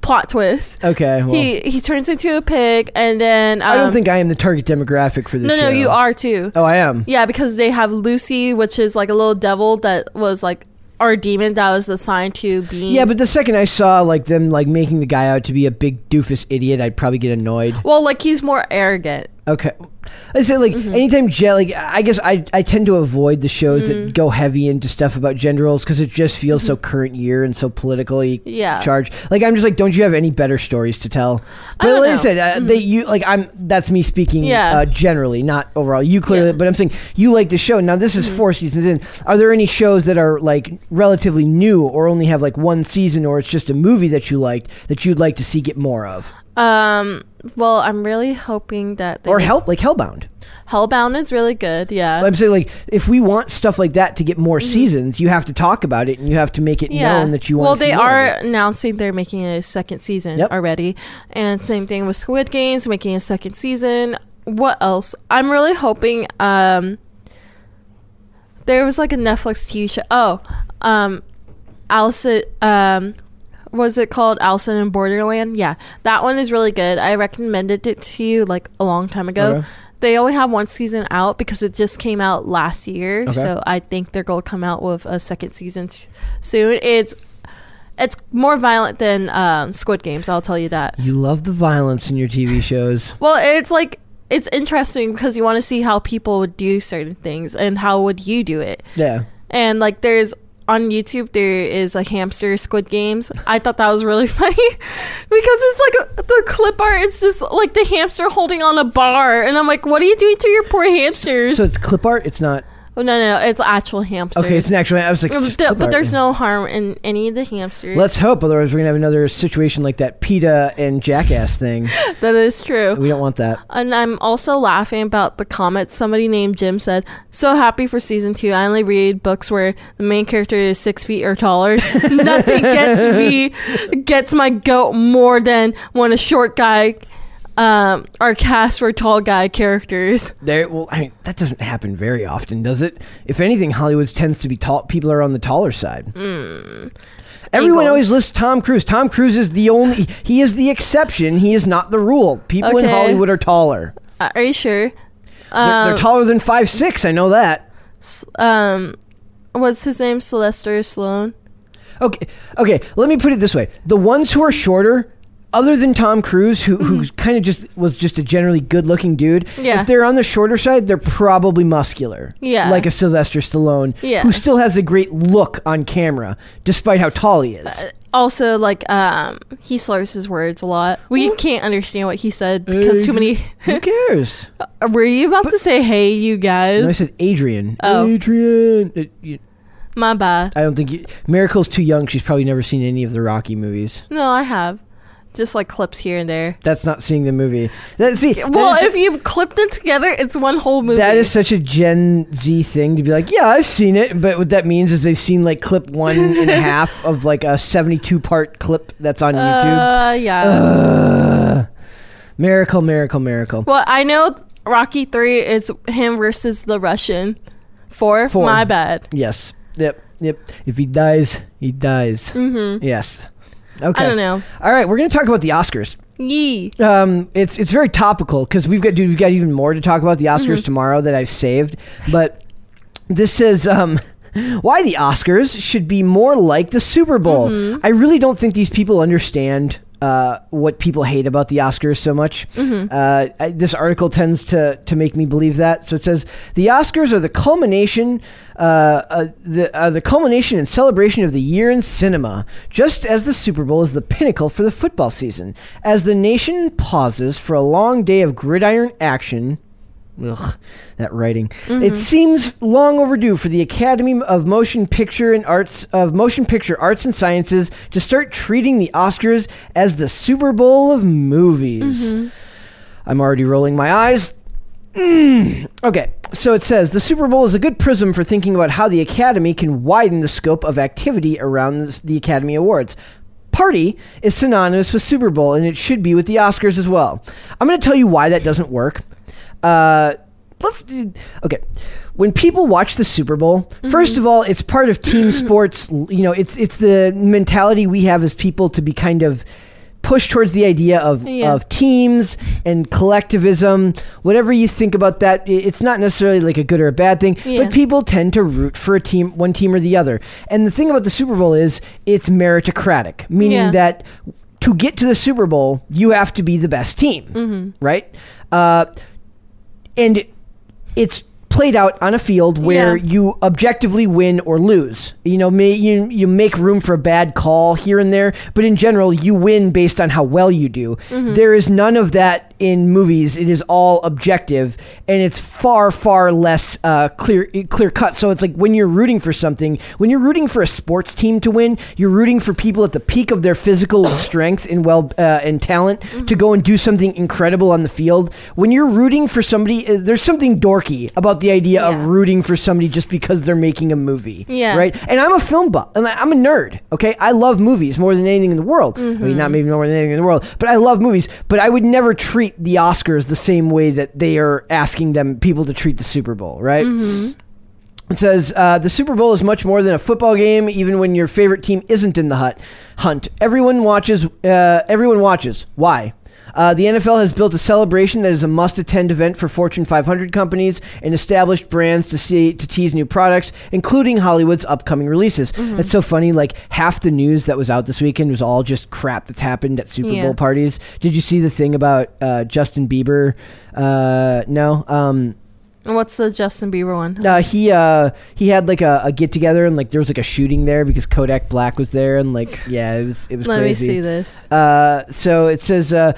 Plot twist. Okay, well, he he turns into a pig, and then um, I don't think I am the target demographic for this no, no, show. you are too. Oh, I am. Yeah, because they have Lucy, which is like a little devil that was like our demon that was assigned to being. Yeah, but the second I saw like them like making the guy out to be a big doofus idiot, I'd probably get annoyed. well, like he's more arrogant. Okay. I say like Mm-hmm. anytime Jet like I guess I I tend to avoid the shows Mm-hmm. that go heavy into stuff about gender roles because it just feels so current year and so politically Yeah. charged. Like I'm just like, don't you have any better stories to tell? But don't like I know. Mm-hmm. said, uh, they you like I'm that's me speaking Yeah. uh, generally, not overall. You clearly, Yeah. Mm-hmm. but I'm saying you like the show. Now this is four seasons in. Are there any shows that are like relatively new or only have like one season or it's just a movie that you liked that you'd like to see get more of? Um, well, I'm really hoping that they Or help like Hellbound. Hellbound is really good. Yeah, I'm saying like if we want stuff like that to get more seasons, you have to talk about it and you have to make it Mm-hmm. yeah. known that you want. well, they are announcing they're making a second season Yep. already, and same thing with Squid Games making a second season. What else? I'm really hoping. Um, there was like a Netflix TV show. Oh, um, Allison. Um, was it called Allison in Borderland? Yeah, that one is really good. I recommended it to you like a long time ago. Okay. They only have one season out because it just came out last year. Okay. So I think they're going to come out with a second season t- soon. It's it's more violent than um, Squid Games. I'll tell you that. You love the violence in your TV shows. <laughs> Well, it's like it's interesting because you want to see how people would do certain things and how would you do it. Yeah. And like there's on YouTube there is a hamster Squid Games. I thought that was really <laughs> funny because it's like the clip art. It's just like the hamster holding on a bar, and I'm like, what are you doing to your poor hamsters? So it's clip art. It's not. Oh no, no, it's actual hamsters. Okay, it's an actual. I was like, But, but there's no harm in any of the hamsters. Let's hope. Otherwise, we're gonna have another situation like that PETA and Jackass thing. <laughs> that is true. We don't want that. And I'm also laughing about the comments. Somebody named Jim said, "So happy for season two. I only read books where the main character is six feet or taller. <laughs> Nothing gets me gets my goat more than when a short guy um, are cast for tall guy characters. There, well, I mean, that doesn't happen very often, does it? If anything, Hollywood tends to be tall. People are on the taller side. Everyone Eagles. always lists Tom Cruise. Tom Cruise is the only. He is the exception. He is not the rule. People in Hollywood are taller. Uh, are you sure? They're, they're Um, taller than five six. I know that. Um, what's his name? Sylvester Stallone. Okay, okay. Let me put it this way: the ones who are shorter, other than Tom Cruise, who who kind of just was just a generally good-looking dude. Mm-hmm. Yeah. If they're on the shorter side, they're probably muscular. Yeah. Like a Sylvester Stallone. Yeah. Who still has a great look on camera, despite how tall he is. Also, like, um, he slurs his words a lot. We can't understand what he said because too many. who <laughs> cares? Were you about to say, "Hey, you guys"? No, I said Adrian. Oh. Adrian. Uh, you- My bad. I don't think you, Miracle's too young. She's probably never seen any of the Rocky movies. No, I have. Just like clips here and there. That's not seeing the movie. That, see, that Well, if you clip them together, it's one whole movie. That is such a Gen Z thing to be like, yeah, I've seen it, but what that means is they've seen like clip one and a <laughs> half of like a seventy-two part clip that's on YouTube. Uh, yeah. Uh, miracle, miracle, miracle. well, I know Rocky Three is him versus the Russian. Four. Four. My bad. Yes, yep, yep. If he dies, he dies. Mm-hmm. Yes. Okay. I don't know. All right, we're gonna talk about the Oscars. Yee. Um, it's it's very topical because we've got dude, we've got even more to talk about the Oscars Mm-hmm. tomorrow that I've saved. But this says um, why the Oscars should be more like the Super Bowl. Mm-hmm. I really don't think these people understand uh, what people hate about the Oscars so much. Mm-hmm. Uh, I, this article tends to to make me believe that. So it says the Oscars are the culmination, uh, uh, the uh, the culmination and celebration of the year in cinema, just as the Super Bowl is the pinnacle for the football season. As the nation pauses for a long day of gridiron action. Ugh, that writing. It seems long overdue for the Academy of Motion Picture and Arts of Motion Picture Arts and Sciences to start treating the Oscars as the Super Bowl of movies. I'm already rolling my eyes. Mm. Okay, so it says the Super Bowl is a good prism for thinking about how the Academy can widen the scope of activity around the Academy Awards. Party is synonymous with Super Bowl, and it should be with the Oscars as well. I'm going to tell you why that doesn't work. Uh, let's okay. When people watch the Super Bowl, first of all, it's part of team <clears throat> sports. You know, it's it's the mentality we have as people to be kind of push towards the idea of Yeah. of teams and collectivism. Whatever you think about that, it's not necessarily like a good or a bad thing, Yeah. but people tend to root for a team, one team or the other. And the thing about the Super Bowl is it's meritocratic, meaning Yeah. that to get to the Super Bowl, you have to be the best team, Mm-hmm. right? Uh, and it's played out on a field where Yeah. you objectively win or lose. You know, may, you you make room for a bad call here and there, but in general, you win based on how well you do. Mm-hmm. There is none of that in movies. It is all objective, and it's far far less uh, clear clear cut. So it's like when you're rooting for something, when you're rooting for a sports team to win, you're rooting for people at the peak of their physical <coughs> strength and well uh, and talent to go and do something incredible on the field. When you're rooting for somebody, uh, there's something dorky about the idea Yeah. of rooting for somebody just because they're making a movie. Yeah. Right. And I'm a film buff. and I'm a nerd. Okay. I love movies more than anything in the world. I mean, Mm-hmm. not maybe more than anything in the world, but I love movies. But I would never treat the Oscars the same way that they are asking them people to treat the Super Bowl. Right. Mm-hmm. It says uh, the Super Bowl is much more than a football game, even when your favorite team isn't in the hut hunt. Everyone watches. Uh, everyone watches. Why? Uh, the NFL has built a celebration that is a must-attend event for Fortune 500 companies and established brands to see to tease new products, including Hollywood's upcoming releases. That's so funny. Like half the news that was out this weekend was all just crap that's happened at Super Yeah. Bowl parties. Did you see the thing about uh, Justin Bieber? Uh, no. Um, What's the Justin Bieber one? Uh, he uh, he had like a, a get together and like there was like a shooting there because Kodak Black was there and like yeah it was it was Let crazy. me see this. Uh, so it says uh,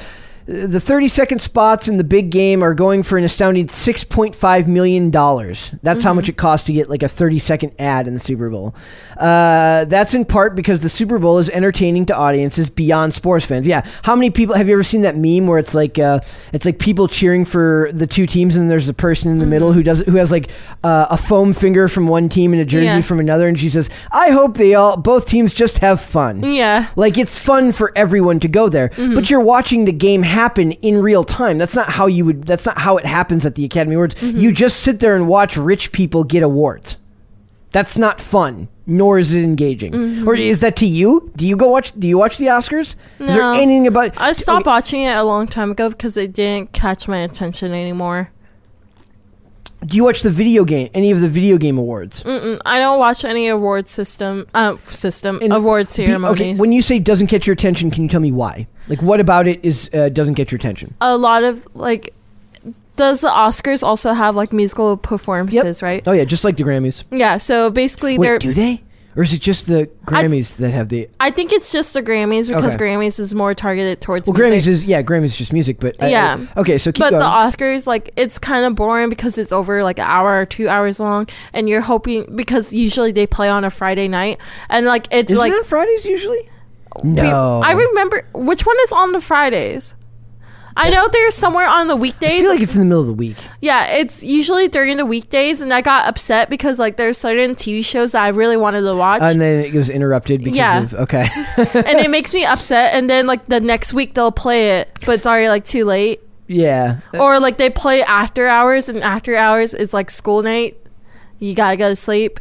the 30 second spots in the big game are going for an astounding 6.5 million dollars. That's how much it costs to get like a 30 second ad in the Super Bowl. Uh, that's in part because the Super Bowl is entertaining to audiences beyond sports fans. Yeah, how many people have you ever seen that meme where it's like uh, it's like people cheering for the two teams and there's a person in the middle who does who has like uh, a foam finger from one team and a jersey Yeah. from another, and she says, "I hope they all both teams just have fun." Yeah. Like it's fun for everyone to go there, Mm-hmm. but you're watching the game happen in real time. That's not how you would. That's not how it happens at the Academy Awards. Mm-hmm. You just sit there and watch rich people get awards. That's not fun, nor is it engaging. Mm-hmm. Or is that to you? Do you go watch? Do you watch the Oscars? Is there anything about? I stopped Okay, watching it a long time ago because it didn't catch my attention anymore. Do you watch the video game? Any of the video game awards? Mm-mm, I don't watch any award system, uh, system And award be- okay, when you say doesn't catch your attention, can you tell me why? Like, what about it is uh, doesn't get your attention? a lot of like, does the Oscars also have like musical performances? Right? Oh yeah, just like the Grammys. Yeah. So basically, Wait, they're. do they? Or is it just the Grammys that have the? I think it's just the Grammys because Okay. Grammys is more targeted towards. Well, music. Grammys is yeah, Grammys is just music, but I- I- Yeah. okay, so keep but going. the Oscars, like, it's kind of boring because it's over like an hour or two hours long, and you're hoping because usually they play on a Friday night, and like it's is like it on Fridays usually? We- No, I remember which one is on the Fridays. I know there's somewhere on the weekdays. I feel like it's in the middle of the week. yeah, it's usually during the weekdays, and I got upset because like there's certain TV shows that I really wanted to watch, and then it was interrupted because Yeah. of okay. <laughs> and it makes me upset. And then like the next week they'll play it, but it's already like too late. yeah, or like they play after hours and after hours it's like school night you gotta go to sleep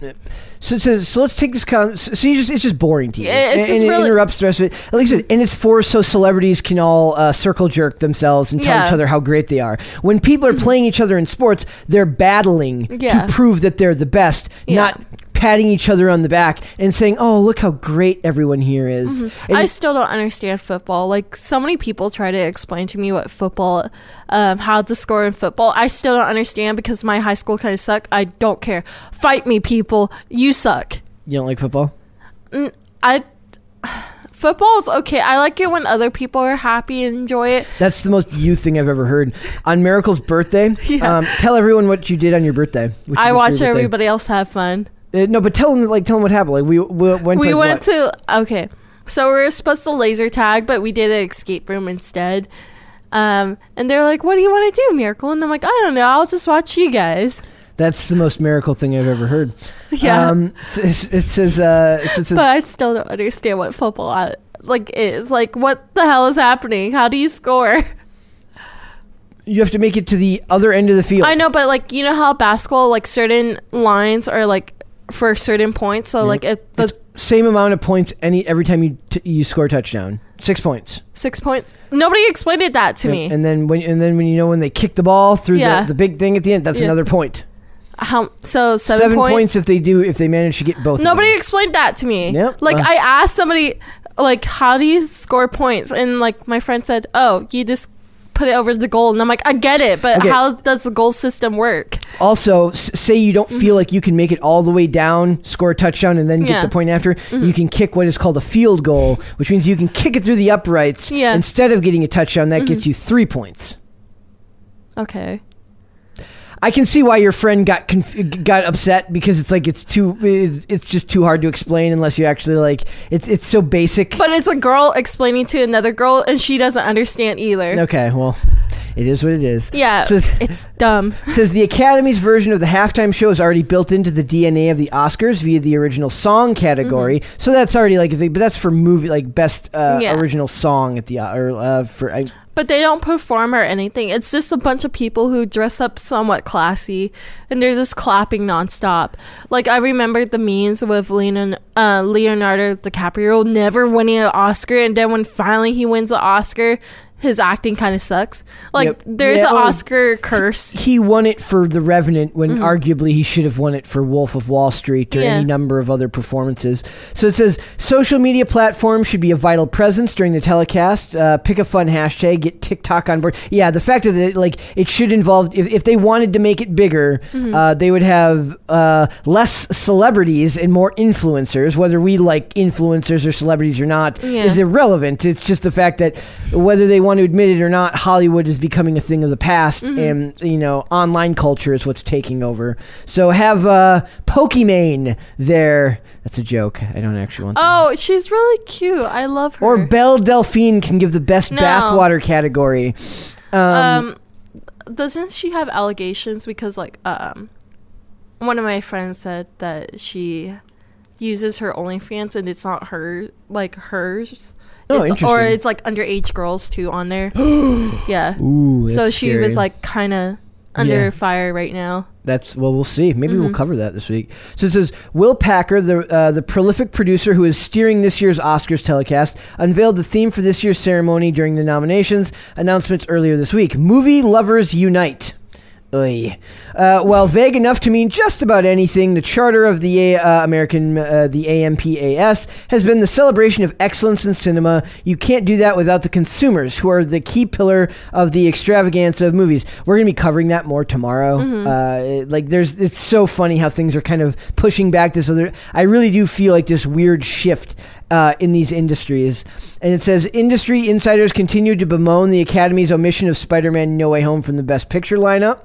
So, so, so let's take this. Con- so you just it's just boring to you. Yeah, it's and, just and it really- interrupts the rest of it. Like I said, and it's for so celebrities can all uh, circle jerk themselves and tell Yeah. each other how great they are. When people are playing each other in sports, they're battling Yeah. to prove that they're the best, Yeah. not patting each other on the back and saying, "Oh, look how great everyone here is." And i still don't understand football like so many people try to explain to me what football um, how to score in football i still don't understand because my high school kind of suck i don't care fight me people you suck you don't like football? N- i football is okay i like it when other people are happy and enjoy it That's the most you thing I've ever heard. On Miracle's birthday, <laughs> Yeah. um, tell everyone what you did on your birthday. I did for watch everybody else have fun Uh, no, but tell them like tell them what happened. Like we, we went. we to, went what? to okay so we were supposed to laser tag but we did an escape room instead um, and they're like what do you want to do miracle and i'm like i don't know i'll just watch you guys That's the most miracle thing I've ever heard. <laughs> yeah Um, it, it says. Uh, it says but i still don't understand what football uh, like is like what the hell is happening how do you score you have to make it to the other end of the field. i know but like you know how basketball like certain lines are like for certain points so like if the It's same amount of points any every time you t- you score a touchdown. Six points. six points nobody explained it that to me And then when and then when you know when they kick the ball through Yeah. the, the big thing at the end, that's Yeah. another point. how so seven, points if they do if they manage to get both. of Nobody them. explained that to me. Yep. Like Uh. I asked somebody, like, how do you score points? And like my friend said, oh, you just put it over the goal. And I'm like, I get it, but Okay. how does the goal system work? Also, s- say you don't feel like you can make it all the way down, score a touchdown, and then get Mm-hmm. Yeah. Mm-hmm. the point after. You can kick what is called a field goal, which means you can kick it through the uprights Yeah. Mm-hmm. instead of getting a touchdown. That gets you three points. Okay. I can see why your friend got conf- got upset because it's like it's too it's just too hard to explain unless you actually like it's it's so basic. But it's a girl explaining to another girl, and she doesn't understand either. okay, well, it is what it is. Yeah, Says- it's dumb. <laughs> says the Academy's version of the halftime show is already built into the DNA of the Oscars via the original song category. So that's already like, but that's for movie like best uh, Mm-hmm. Yeah. original song at the or uh, for I, But they don't perform or anything. It's just a bunch of people who dress up somewhat classy, and they're just clapping nonstop. Like I remember the memes with Leonardo, uh, Leonardo DiCaprio never winning an Oscar, and then when finally he wins an Oscar, his acting kind of sucks. Like Yep. there's Yeah, an oh. Oscar curse. he won it for The Revenant when arguably he should have won it for Wolf of Wall Street or Mm-hmm. Yeah. any number of other performances. So it says social media platforms should be a vital presence during the telecast. Uh, pick a fun hashtag, get TikTok on board. Yeah, the fact that it, like it should involve if, if they wanted to make it bigger, Mm-hmm. uh, they would have uh, less celebrities and more influencers. Whether we like influencers or celebrities or not Yeah. is irrelevant. It's just the fact that whether they want to admit it or not, Hollywood is becoming a thing of the past, Mm-hmm. and you know, online culture is what's taking over. So have uh, Pokimane there. That's a joke. I don't actually want. that. Oh, she's really cute. I love her. Or Belle Delphine can give the best No. bathwater category. Um, um, doesn't she have allegations because like um, one of my friends said that she uses her OnlyFans and it's not her like hers. Oh, it's, or it's like underage girls too on there. <gasps> yeah. ooh, so she was like kind of under Yeah. fire right now. That's well, we'll see. Maybe Mm-hmm. we'll cover that this week. So it says Will Packer, the uh, the prolific producer who is steering this year's Oscars telecast, unveiled the theme for this year's ceremony during the nominations announcements earlier this week. Movie lovers unite. Oy. Uh, while vague enough to mean just about anything, the charter of the uh, American, uh, the AMPAS, has been the celebration of excellence in cinema. You can't do that without the consumers, who are the key pillar of the extravaganza of movies. We're going to be covering that more tomorrow. Uh, it- like, there's, it's so funny how things are kind of pushing back this other. I really do feel like this weird shift uh, in these industries. And it says industry insiders continue to bemoan the Academy's omission of Spider-Man: No Way Home from the Best Picture lineup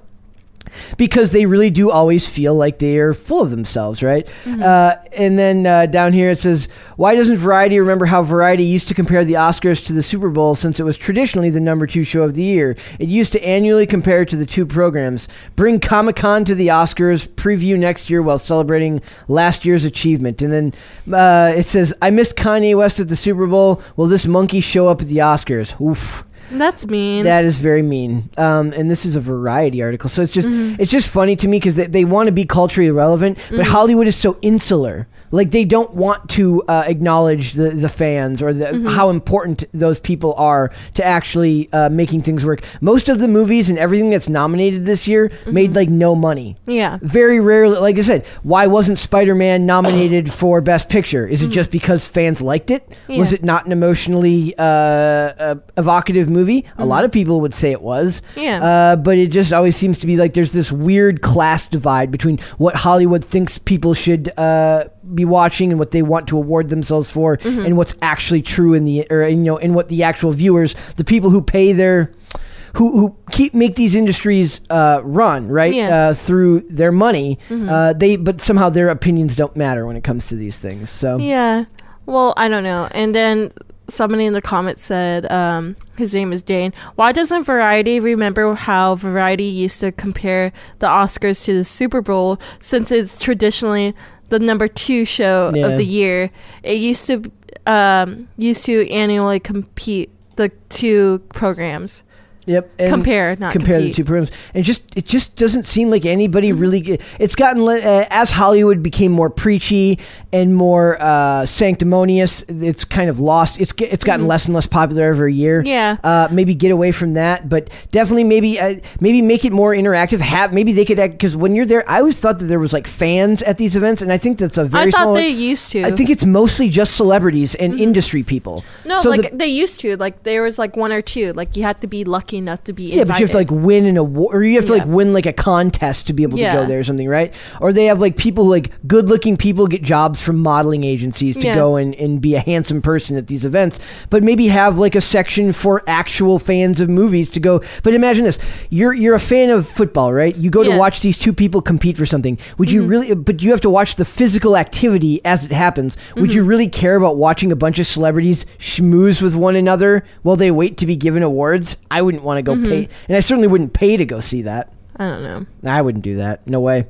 because they really do always feel like they are full of themselves, right? Uh, and then uh, down here it says, "Why doesn't Variety remember how Variety used to compare the Oscars to the Super Bowl since it was traditionally the number two show of the year? It used to annually compare to the two programs. Bring Comic Con to the Oscars, preview next year while celebrating last year's achievement." And then uh, it says, "I missed Kanye West at the Super Bowl. Will this monkey show up at the Oscars?" Oof. That's mean. That is very mean. Um, and this is a variety article, so it's just it's just funny to me because they, they want to be culturally relevant, but Hollywood is so insular. Like they don't want to uh, acknowledge the, the fans or the, how important those people are to actually uh, making things work. Most of the movies and everything that's nominated this year made like no money. yeah. Very rarely, like I said, why wasn't Spider Man nominated <coughs> for Best Picture? Is it just because fans liked it? Was it not an emotionally uh, uh, evocative movie? A lot of people would say it was. Yeah. Uh, but it just always seems to be like there's this weird class divide between what Hollywood thinks people should uh, be watching and what they want to award themselves for, and what's actually true in the, or you know, in what the actual viewers, the people who pay their who, who keep make these industries uh, run right Yeah. Mm-hmm. uh, through their money. Uh, they but somehow their opinions don't matter when it comes to these things. So Yeah. Well, I don't know. And then somebody in the comments said, um, his name is Dane. Why doesn't Variety remember how Variety used to compare the Oscars to the Super Bowl since it's traditionally the number two show Yeah. of the year? It used to um, used to annually compete the two programs. Yep. and Compare, not compare the two programs, and just it just doesn't seem like anybody Mm-hmm. really. Get, it's gotten uh, as Hollywood became more preachy and more uh, sanctimonious. It's kind of lost. It's it's gotten less and less popular every year. Mm-hmm. Yeah. Uh, maybe get away from that, but definitely maybe uh, maybe make it more interactive. Have maybe they could because when you're there, I always thought that there was like fans at these events, and I think that's a very I thought small. they used to. I think it's mostly just celebrities and industry people. no, So like the- they used to. Like there was like one or two. Like you had to be lucky enough to be. Yeah, but you have to like win an award, or you have to like Yeah. win like a contest to be able to go there or something, right? Or they have like people like good-looking people get jobs from modeling agencies to Yeah. go and, and be a handsome person at these events, but maybe have like a section for actual fans of movies to go. But imagine this: you're you're a fan of football, right? You go to Yeah. Mm-hmm. watch these two people compete for something. Would you really? But you have to watch the physical activity as it happens. Would Mm-hmm. you really care about watching a bunch of celebrities schmooze with one another while they wait to be given awards? I wouldn't want to go Mm-hmm. pay, and I certainly wouldn't pay to go see that. I don't know. I wouldn't do that. No way.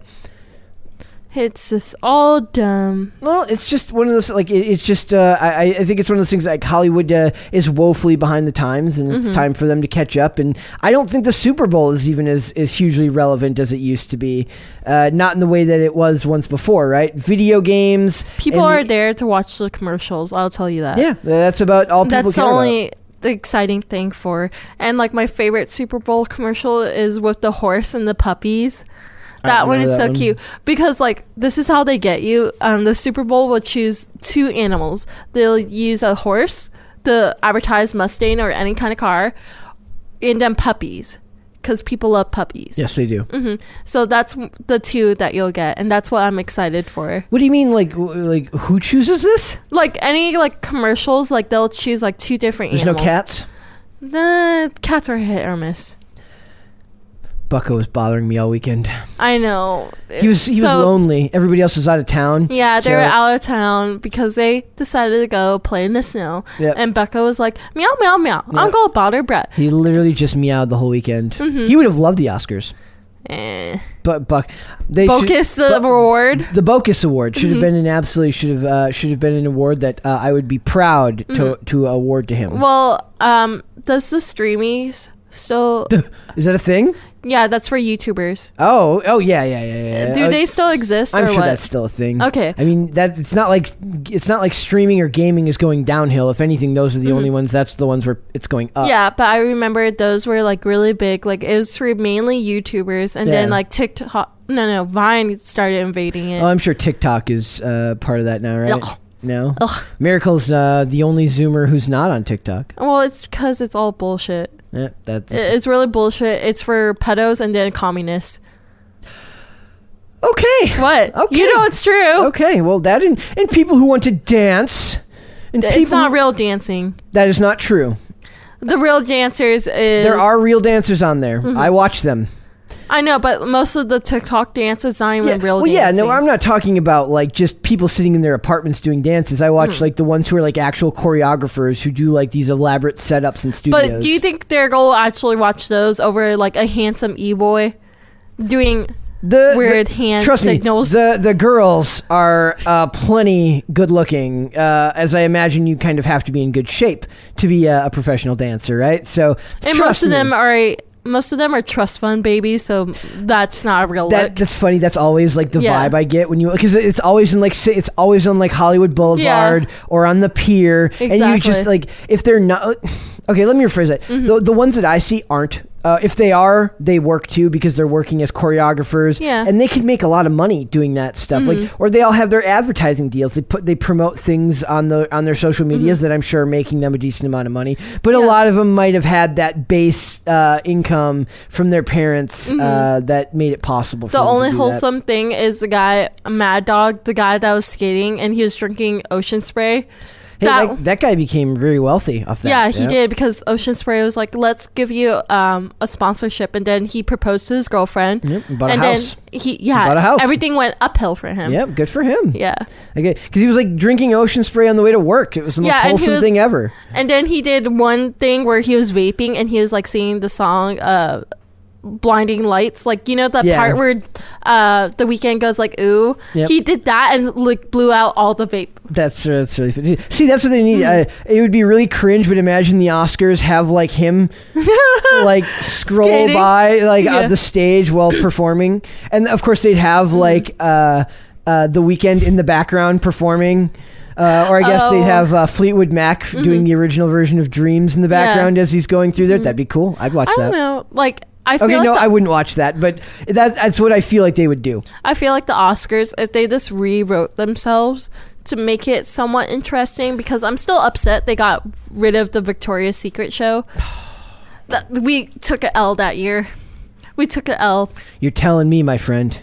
It's just all dumb. Well, it's just one of those like it, it's just uh, I I think it's one of those things like Hollywood uh, is woefully behind the times, and Mm-hmm. it's time for them to catch up. And I don't think the Super Bowl is even as is hugely relevant as it used to be. Uh, not in the way that it was once before, right? Video games. People are the- there to watch the commercials. I'll tell you that. Yeah, that's about all people That's the care about. The exciting thing for. And like my favorite Super Bowl commercial is with the horse and the puppies. That one is that so one. cute because like this is how they get you. Um, the Super Bowl will choose two animals. They'll use a horse, the advertised Mustang or any kind of car, and then puppies because people love puppies. Yes, they do. hmm So that's the two that you'll get, and that's what I'm excited for. What do you mean? Like, w- like who chooses this? Like any like commercials, like they'll choose like two different There's animals. no cats. The cats are hit or miss. Bucko was bothering me all weekend. I know. He was he was lonely. Everybody else was out of town. Yeah, they So- were out of town because they decided to go play in the snow. Yep. And Becca was like, meow, meow, meow. I'm Yep. going to bother Brett. He literally just meowed the whole weekend. Mm-hmm. He would have loved the Oscars, Eh. but Buck, they should- Focus the Bu- reward. The Bocus Award should have Mm-hmm. been an absolutely should have uh, should have been an award that uh, I would be proud to to award to him. Mm-hmm. Well, um, does the streamies still. Is that a thing? yeah, that's for YouTubers. Oh, oh yeah, yeah, yeah, yeah. Do Uh, they still exist I'm or sure what? that's still a thing. Okay. I mean that it's not like it's not like streaming or gaming is going downhill. If anything, those are the only ones. That's the ones where it's going up. Mm-hmm. Yeah, but I remember those were like really big. Like it was for mainly YouTubers, and then like TikTok. No, no, Vine started invading it. Oh, I'm sure TikTok is uh, part of that now, right? Ugh. No. Ugh. Miracle's uh, the only Zoomer who's not on TikTok. Well, it's because it's all bullshit. Yeah, that, It's really bullshit. It's for pedos and then communists. okay. What? Okay. You know it's true. Okay. Well, that and, and people who want to dance. And It's people not real dancing. That is not true. The real dancers is There are real dancers on there. Mm-hmm. I watch them. I know, but most of the TikTok dances not even Yeah. real well, yeah. No, I'm not talking about like just people sitting in their apartments doing dances. I Hmm. watch like the ones who are like actual choreographers who do like these elaborate setups and studios. But do you think they're going to actually watch those over like a handsome e boy doing? the weird the- hand trust signals. Me, the the girls are uh, plenty good looking. Uh, as I imagine, you kind of have to be in good shape to be a, a professional dancer, right? So, And trust most of me. them are most of them are trust fund babies, so that's not a real That look. that's funny. That's always like the Yeah. vibe I get when you because it's always in like it's always on like Hollywood Boulevard or on the pier, and you just like if they're not. Okay, let me rephrase that. Mm-hmm. The the ones that I see aren't. Uh, if they are, they work too because they're working as choreographers, Yeah. Mm-hmm. and they can make a lot of money doing that stuff. Like, or they all have their advertising deals. They put they promote things on the on their social medias that I'm sure are making them a decent amount of money. But a Mm-hmm. Lot of them might have had that base uh, income from their parents uh, that made it possible. For Mm-hmm. the only do that. wholesome thing is the guy Mad Dog, the guy that was skating and he was drinking ocean spray. Hey, that- that, that guy became very wealthy off that. yeah, he did because Ocean Spray was like, "Let's give you um, a sponsorship," and then he proposed to his girlfriend. Yep, and bought a and house. then he, yeah, bought a house. everything went uphill for him. Yep, good for him. Yeah, Okay, because he was like drinking ocean spray on the way to work. It was the most Yeah, wholesome was- thing ever. and then he did one thing where he was vaping and he was like singing the song uh, "Blinding Lights," like you know that Yeah. part where uh, the Weeknd goes like "ooh." Yep. He did that and like blew out all the vape. That's that's really funny. See, that's what they need. Hmm. Uh, it would be really cringe, but imagine the Oscars have like him <laughs> like scroll Skating. by like Yeah. on the stage while <clears throat> performing, and of course they'd have Hmm. like uh, uh, the Weeknd in the background performing. Uh, or I guess Oh. they'd have uh, Fleetwood Mac doing the original version of Dreams in the Mm-hmm. Yeah. background as he's going through there. That'd be cool. I'd watch I that. don't know, like. I feel Okay, like no, the, I wouldn't watch that, but that, that's what I feel like they would do. I feel like the Oscars, if they just rewrote themselves to make it somewhat interesting, because I'm still upset they got rid of the Victoria's Secret show. <sighs> That- we took an L that year. We took an L. You're telling me, my friend.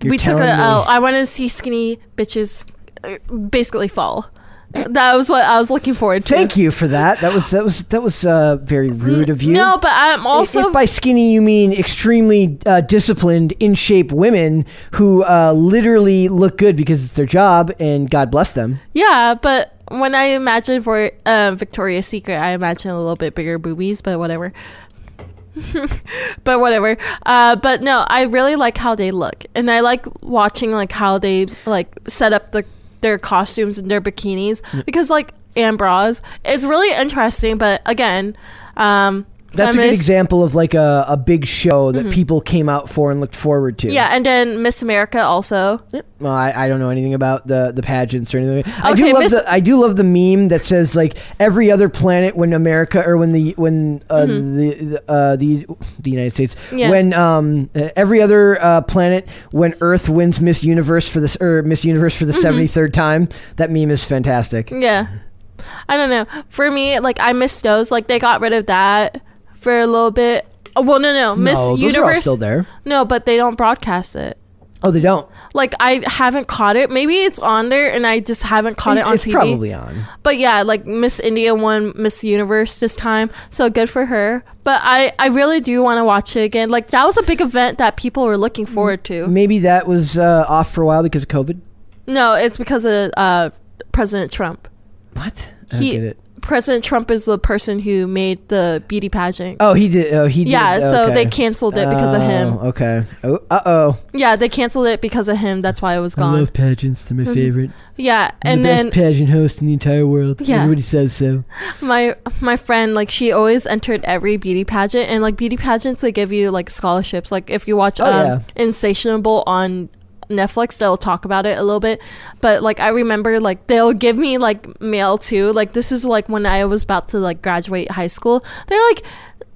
You're we took an. L. I wanted to see skinny bitches uh, basically fall. That was what I was looking forward to. Thank you for that. That was that was that was uh, very rude of you. No, but I'm also if by skinny you mean extremely uh, disciplined, in shape women who uh, literally look good because it's their job, and God bless them. yeah. But when I imagine for uh, Victoria's Secret, I imagine a little bit bigger boobies, but whatever. <laughs> but whatever. Uh, but no, I really like how they look, and I like watching like how they like set up the their costumes and their bikinis because like and bras, it's really interesting. But again, um, That's a good example of like a, a big show that people came out for and looked forward to. Yeah, and then Miss America also. Yep. Well, I, I don't know anything about the, the pageants or anything. I do love Miss- the I do love the meme that says like every other planet when America or when the when uh, the the, uh, the the United States Mm-hmm. Yeah. when um every other uh, planet when Earth wins Miss Universe for this or Miss Universe for the Mm-hmm. 73rd time. That meme is fantastic. Yeah. I don't know. For me, like I miss those. Like they got rid of that for a little bit. Oh, Well, no, no, Miss no, those are all Universe. still there. No, but they don't broadcast it. Oh, they don't. Like I haven't caught it. Maybe it's on there, and I just haven't caught it on it's TV. probably on. But yeah, like Miss India won Miss Universe this time, so good for her. But I, I really do want to watch it again. Like that was a big event that people were looking forward to. Maybe that was uh, off for a while because of COVID. No, it's because of uh, President Trump. What? I don't He, get it. President Trump is the person who made the beauty pageant. Oh, he did. Oh, he did. Yeah, so they canceled it because of him. Oh, Okay. Oh, uh oh. Yeah, they canceled it because of him. That's why it was gone. Love pageants. They're my favorite. yeah, and the then best pageant host in the entire world. Yeah. Everybody says so. my my friend like she always entered every beauty pageant and like beauty pageants they give you like scholarships like if you watch Oh, um yeah. insatiable on netflix they'll talk about it a little bit but like i remember like they'll give me like mail too like this is like when i was about to like graduate high school they're like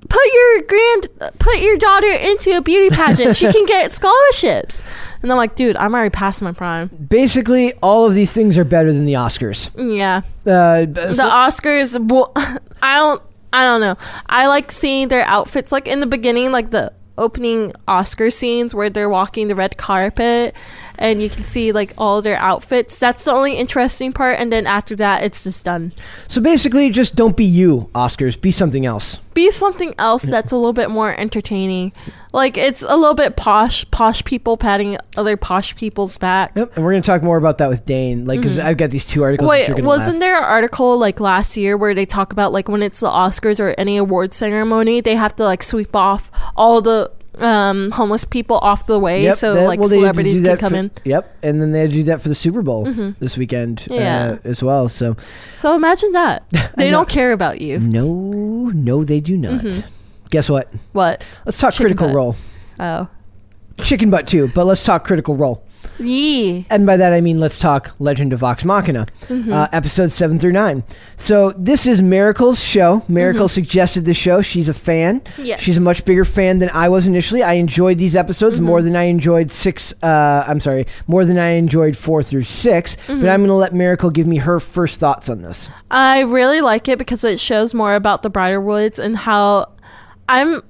put your grand put your daughter into a beauty pageant she can get <laughs> scholarships and i'm like dude i'm already past my prime Basically, all of these things are better than the Oscars. yeah Uh, the Oscars. Well, <laughs> I don't. I don't know. I like seeing their outfits, like in the beginning, like the opening Oscar scenes where they're walking the red carpet, and you can see like all their outfits. That's the only interesting part. And then after that, it's just done. so basically, just don't be you, Oscars. Be something else. Be something else that's a little bit more entertaining. Like it's a little bit posh, posh people patting other posh people's backs. Yep. And we're gonna talk more about that with Dane, like because I've got these two articles. Mm-hmm. Wait, wasn't laugh. there an article like last year where they talk about like when it's the Oscars or any award ceremony, they have to like sweep off all the um homeless people off the way Yep, so that- like well, they had to celebrities can come for- in. Yep, and then they do that for the Super Bowl this weekend Yeah. uh, as well. So So imagine that. <laughs> They don't care about you. no, no, they do not. Mm-hmm. Guess what? What? Let's talk Chicken Critical butt. Role. Oh. Chicken butt too, but let's talk Critical Role. Yee. And by that I mean let's talk Legend of Vox Machina, Mm-hmm. uh, episodes seven through nine. So this is Miracle's show. Miracle suggested the show. She's a fan. Mm-hmm. Yes. She's a much bigger fan than I was initially. I enjoyed these episodes Mm-hmm. more than I enjoyed six. Uh, I'm sorry, more than I enjoyed four through 6 Mm-hmm. But I'm going to let Miracle give me her first thoughts on this. I really like it because it shows more about the Briarwoods and how I'm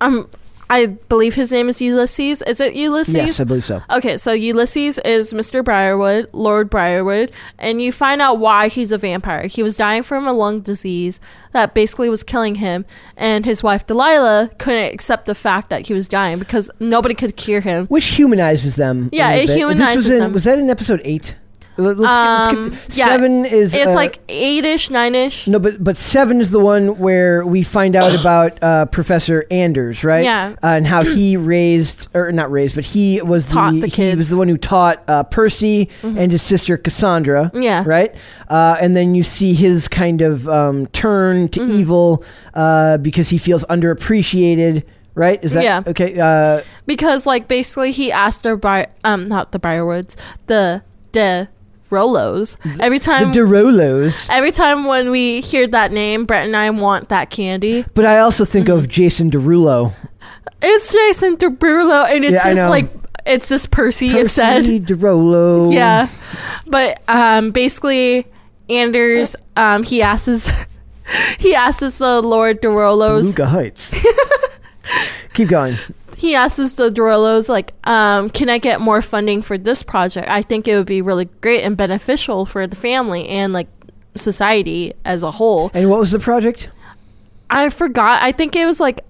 I'm I believe his name is Ulysses. Is it Ulysses? Yes, I believe so. Okay, so Ulysses is Mr. Briarwood, Lord Briarwood, and you find out why he's a vampire. He was dying from a lung disease that basically was killing him, and his wife Delilah couldn't accept the fact that he was dying because nobody could cure him. Which humanizes them. Yeah, it bit. This humanizes was in, them. Was that in episode eight? Let- Let's, Um, get, let's get yeah, seven is It's uh, like eight-ish, nine-ish. No, but but seven is the one where we find out <coughs> about uh, Professor Anders, right? Yeah. uh, and how he <coughs> raised, or not raised, but he was Taught the, the he was. Mm-hmm. the one who taught uh, Percy and his sister Cassandra. Yeah. right. Uh, and then you see his kind of um, turn to Mm-hmm. evil uh, because he feels underappreciated. Right? Is that Yeah. okay? Uh, because like basically he asked the Bri- um not the Briarwoods, the the Rolos. Every time the de Rolos. every time when we hear that name, Brett and I want that candy. But I also think Mm-hmm. of Jason Derulo. It's Jason Derulo and it's Yeah, just like it's just Percy. Percy de Rolo. Yeah. But um basically Anders um he asks <laughs> he asks the Lord de Rolos Beluga Heights. <laughs> Keep going. he asks the de Rolos like, um, can I get more funding for this project? I think it would be really great and beneficial for the family and like society as a whole. And what was the project? I forgot. I think it was like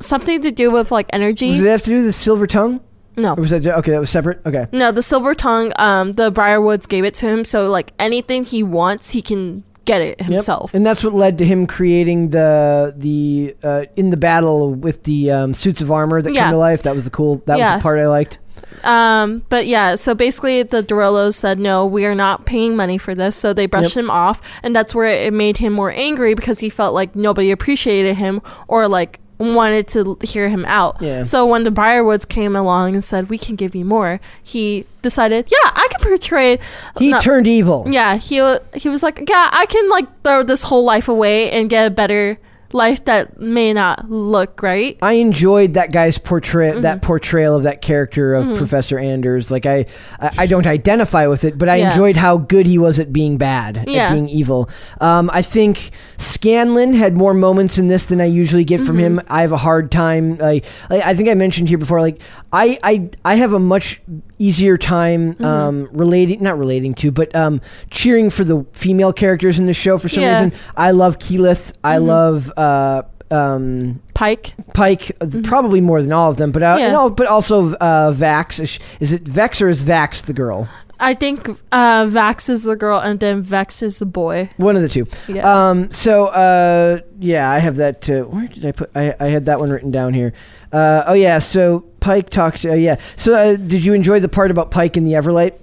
something to do with like energy. energy. it have to do with the silver tongue? No. Or was that okay? That was separate. Okay. No, the silver tongue, um, the Briarwoods gave it to him, so like anything he wants, he can get it himself. And that's what led to him creating the the uh, in the battle with the um, suits of armor that Yeah. come to life. That was the cool. That was Yeah. the part I liked. Um, but yeah, so basically the de Rolos said no, we are not paying money for this, so they brushed Yep. him off, and that's where it made him more angry because he felt like nobody appreciated him or like wanted to hear him out. Yeah. So when the Briarwoods came along and said we can give you more, he decided, yeah, I can portray. He not- turned evil. yeah, he he was like, yeah, I can like throw this whole life away and get a better life that may not look great. I enjoyed that guy's portray Mm-hmm. that portrayal of that character of Professor Anders. Like I, I, I don't identify with it, but I Yeah. enjoyed how good he was at being bad, Yeah. at being evil. Um, I think Scanlan had more moments in this than I usually get from Mm-hmm. him. I have a hard time. Like, like I think I mentioned here before. Like I, I, I have a much easier time Mm-hmm. um, relating, not relating to, but um, cheering for the female characters in the show for some Yeah. reason. I love Keyleth. I love. Uh, um, Pike. Pike, uh, probably more than all of them, but uh, Mm-hmm. Yeah. no, but also uh, Vax. Is, is it Vex or is Vax the girl? I think uh, Vax is the girl and then Vex is the boy. One of the two. Yeah. Um. So, uh, yeah, I have that. Uh, where did I put? I, I had that one written down here. Uh. Oh yeah. So Pike talks. Uh, yeah. So, uh, did you enjoy the part about Pike and the Everlight?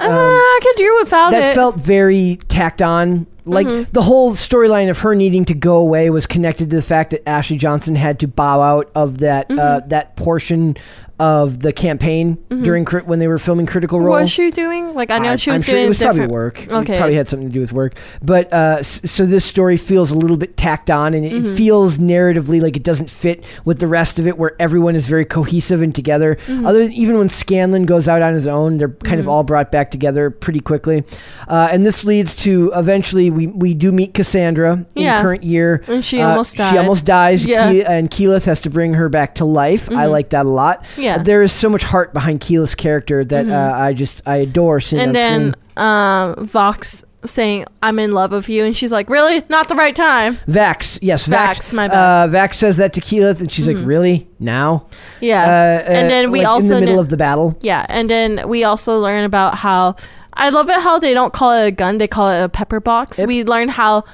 uh, I could do without um, that it. felt very tacked on. Like Mm-hmm. the whole storyline of her needing to go away was connected to the fact that Ashley Johnson had to bow out of that uh, Mm-hmm. that portion of the campaign during cri- when they were filming Critical Role. what was she doing? Like I know she I'm was sure doing it was different. probably work. It Okay. probably had something to do with work. But uh, so this story feels a little bit tacked on, and it, Mm-hmm. it feels narratively like it doesn't fit with the rest of it, where everyone is very cohesive and together. Mm-hmm. Other even when Scanlan goes out on his own, they're kind of all brought back together pretty quickly. Uh, and this leads to eventually we we do meet Cassandra in Yeah. current year. And she Uh, almost She almost dies. Yeah. Mm-hmm. Ke- and Keyleth has to bring her back to life. I like that a lot. Yeah. Mm-hmm. there is so much heart behind Keyleth's character that uh, I just I adore seeing. and then um, Vox saying, "I'm in love with you," and she's like, "Really? Not the right time." Vax, yes, Vax. Vax, my bad. Uh, Vax says that to Keyleth, and she's like, "Really now?" Yeah. Uh, and uh, then we like, also in the middle kn- of the battle. Yeah, and then we also learn about how I love it how they don't call it a gun; they call it a pepper box. Yep. We learn how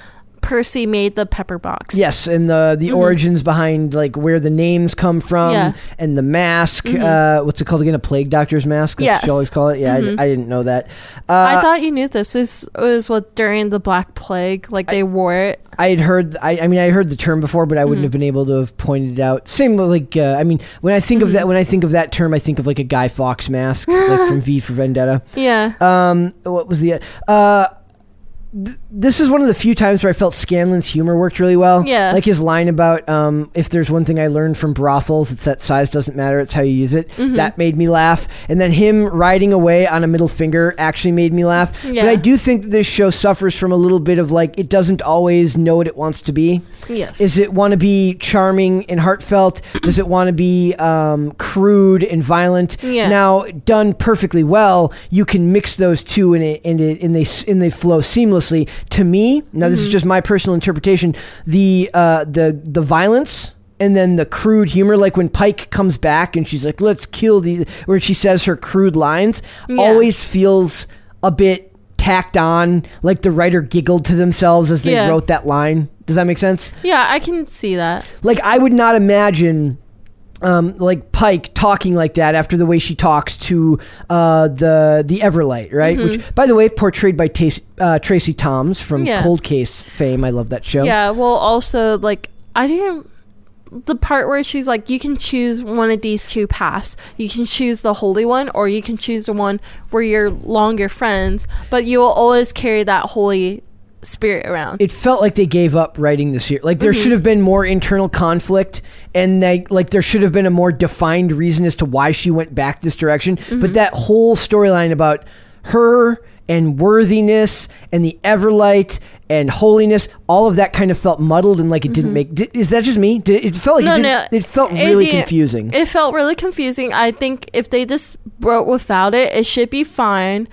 Percy made the pepper box. Yes, and the the origins behind like where the names come from, Mm-hmm. Yeah. and the mask. Uh, what's it called again? A plague doctor's mask. That's Yes. Mm-hmm. you always call it. Yeah, I, I didn't know that. Uh, I thought you knew this. This was what during the Black Plague, like they wore it. I had heard. I, I mean, I heard the term before, but I Mm-hmm. wouldn't have been able to have pointed it out. Same with like. Uh, I mean, when I think of Mm-hmm. that, when I think of that term, I think of like a Guy Fawkes mask, like from V for Vendetta. <laughs> Yeah. Um, what was the? Uh, th- this is one of the few times where I felt Scanlan's humor worked really well. Yeah. like his line about um, if there's one thing I learned from brothels, it's that size doesn't matter; it's how you use it. Mm-hmm. That made me laugh. And then him riding away on a middle finger actually made me laugh. Yeah. But I do think that this show suffers from a little bit of like it doesn't always know what it wants to be. yes. Is it want to be charming and heartfelt? <clears throat> Does it want to be um, crude and violent? Yeah. Now, done perfectly well, you can mix those two and it and it and they and they flow seamlessly. To me, now this is just my personal interpretation. The uh, the the violence. And then the crude humor, like when Pike comes back and she's like, "Let's kill the," where she says her crude lines, Yeah. always feels a bit tacked on. Like the writer giggled to themselves as they Yeah. wrote that line. Does that make sense? yeah, I can see that. like I would not imagine um, like Pike talking like that after the way she talks to uh, the the Everlight, right? Which, by the way, portrayed by uh, Tracie Thoms from Mm-hmm. Yeah. Cold Case fame. I love that show. Yeah, well, also, like, I didn't. The part where she's like, you can choose one of these two paths. You can choose the holy one, or you can choose the one where you're longer friends, but you will always carry that holy spirit around. It felt like they gave up writing this year. Like there Mm-hmm. should have been more internal conflict, and they like there should have been a more defined reason as to why she went back this direction. Mm-hmm. But that whole storyline about her and worthiness and the Everlight and holiness, all of that kind of felt muddled and like it didn't make. Di- is that just me? Did, it felt like Mm-hmm. No, it, no, it felt really didn't- confusing. It felt really confusing. I think if they just wrote without it, it should be fine.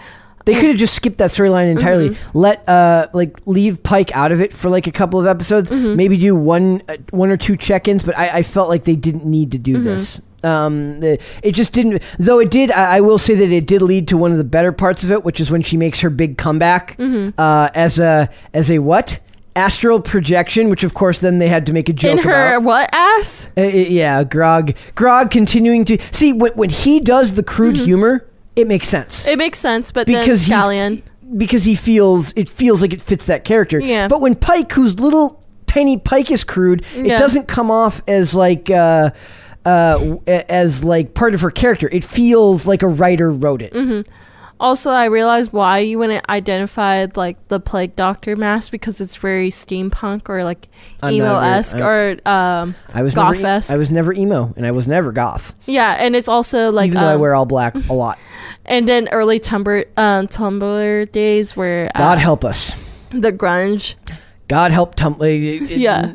They could have just skipped that storyline entirely. Mm-hmm. Let uh like leave Pike out of it for like a couple of episodes. Mm-hmm. Maybe do one uh, one or two check-ins. But I, I felt like they didn't need to do Mm-hmm. this. Um, the, it just didn't. Though it did. I, I will say that it did lead to one of the better parts of it, which is when she makes her big comeback Mm-hmm. uh, as a as a what astral projection, which of course then they had to make a joke In her about. what ass? Uh, uh, yeah, Grog. Grog continuing to see when, when he does the crude humor, it makes sense. It makes sense, but because then Scallion. he because he feels it feels like it fits that character. Yeah. But when Pike, whose little tiny Pike is crude, Yeah. it doesn't come off as like. Uh, uh, as like part of her character, it feels like a writer wrote it. Mm-hmm. Also, I realized why you wouldn't identify like the plague doctor mask because it's very steampunk or like emo esque or um I was goth esque. I was never emo, and I was never goth, Yeah, and it's also like even though I um, wear all black a <laughs> lot. and then early Tumblr um, Tumblr days where uh, God help us. the grunge God help Tumblr. <laughs> Yeah.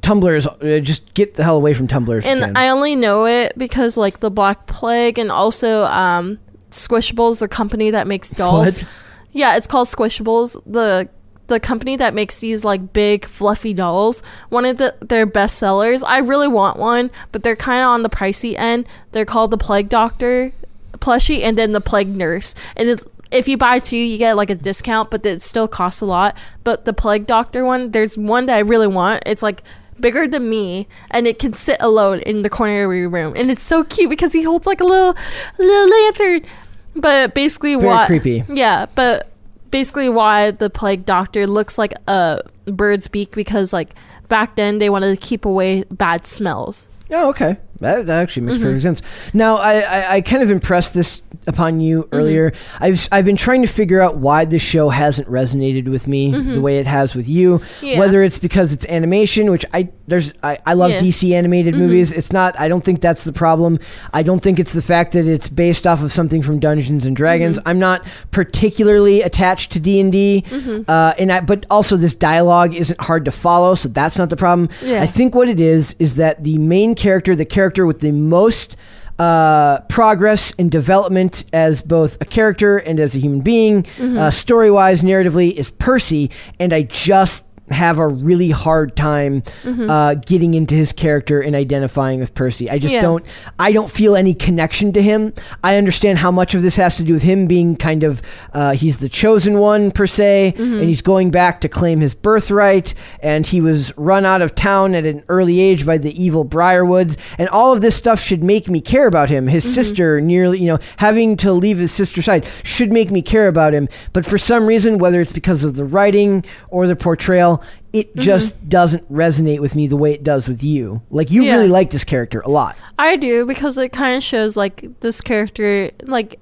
Tumblr's uh, just get the hell away from Tumblr. and. I only know it because like the Black Plague and also um Squishables, the company that makes dolls. What? Yeah, it's called Squishables. The the company that makes these like big fluffy dolls. One of the their best sellers. I really want one, but they're kind of on the pricey end. They're called the Plague Doctor plushie and then the Plague Nurse. And it's if you buy two, you get like a discount, but it still costs a lot. But the Plague Doctor one, there's one that I really want. It's like bigger than me, and it can sit alone in the corner of your room, and it's so cute because he holds like a little little lantern. But basically, Very why? creepy. Yeah, but basically, why the Plague Doctor looks like a bird's beak because like back then they wanted to keep away bad smells. Oh, okay. That, that actually makes Mm-hmm. perfect sense. Now, I, I, I kind of impressed this upon you Mm-hmm. earlier. I've, I've been trying to figure out why this show hasn't resonated with me the way it has with you. Mm-hmm. Yeah. Whether it's because it's animation, which I there's I, I love Yeah. Mm-hmm. DC animated movies. It's not. I don't think that's the problem. I don't think it's the fact that it's based off of something from Dungeons and Dragons. Mm-hmm. I'm not particularly attached to D and D, Mm-hmm. uh, and I, but also this dialogue isn't hard to follow, so that's not the problem. Yeah. I think what it is is that the main character, the character with the most uh, progress and development as both a character and as a human being, uh, story wise, narratively, is Percy, and I just have a really hard time uh, getting into his character and identifying with Percy. I just Yeah. don't. I don't feel any connection to him. I understand how much of this has to do with him being kind of uh, he's the chosen one per se, and he's going back to claim his birthright. And he was run out of town at an early age by the evil Briarwoods, and all of this stuff should make me care about him. His sister nearly, you know, having to leave his sister's side should make me care about him. But for some reason, whether it's because of the writing or the portrayal. It mm-hmm. just doesn't resonate with me the way it does with you. Like you Yeah. really like this character a lot. I do because it kind of shows like this character like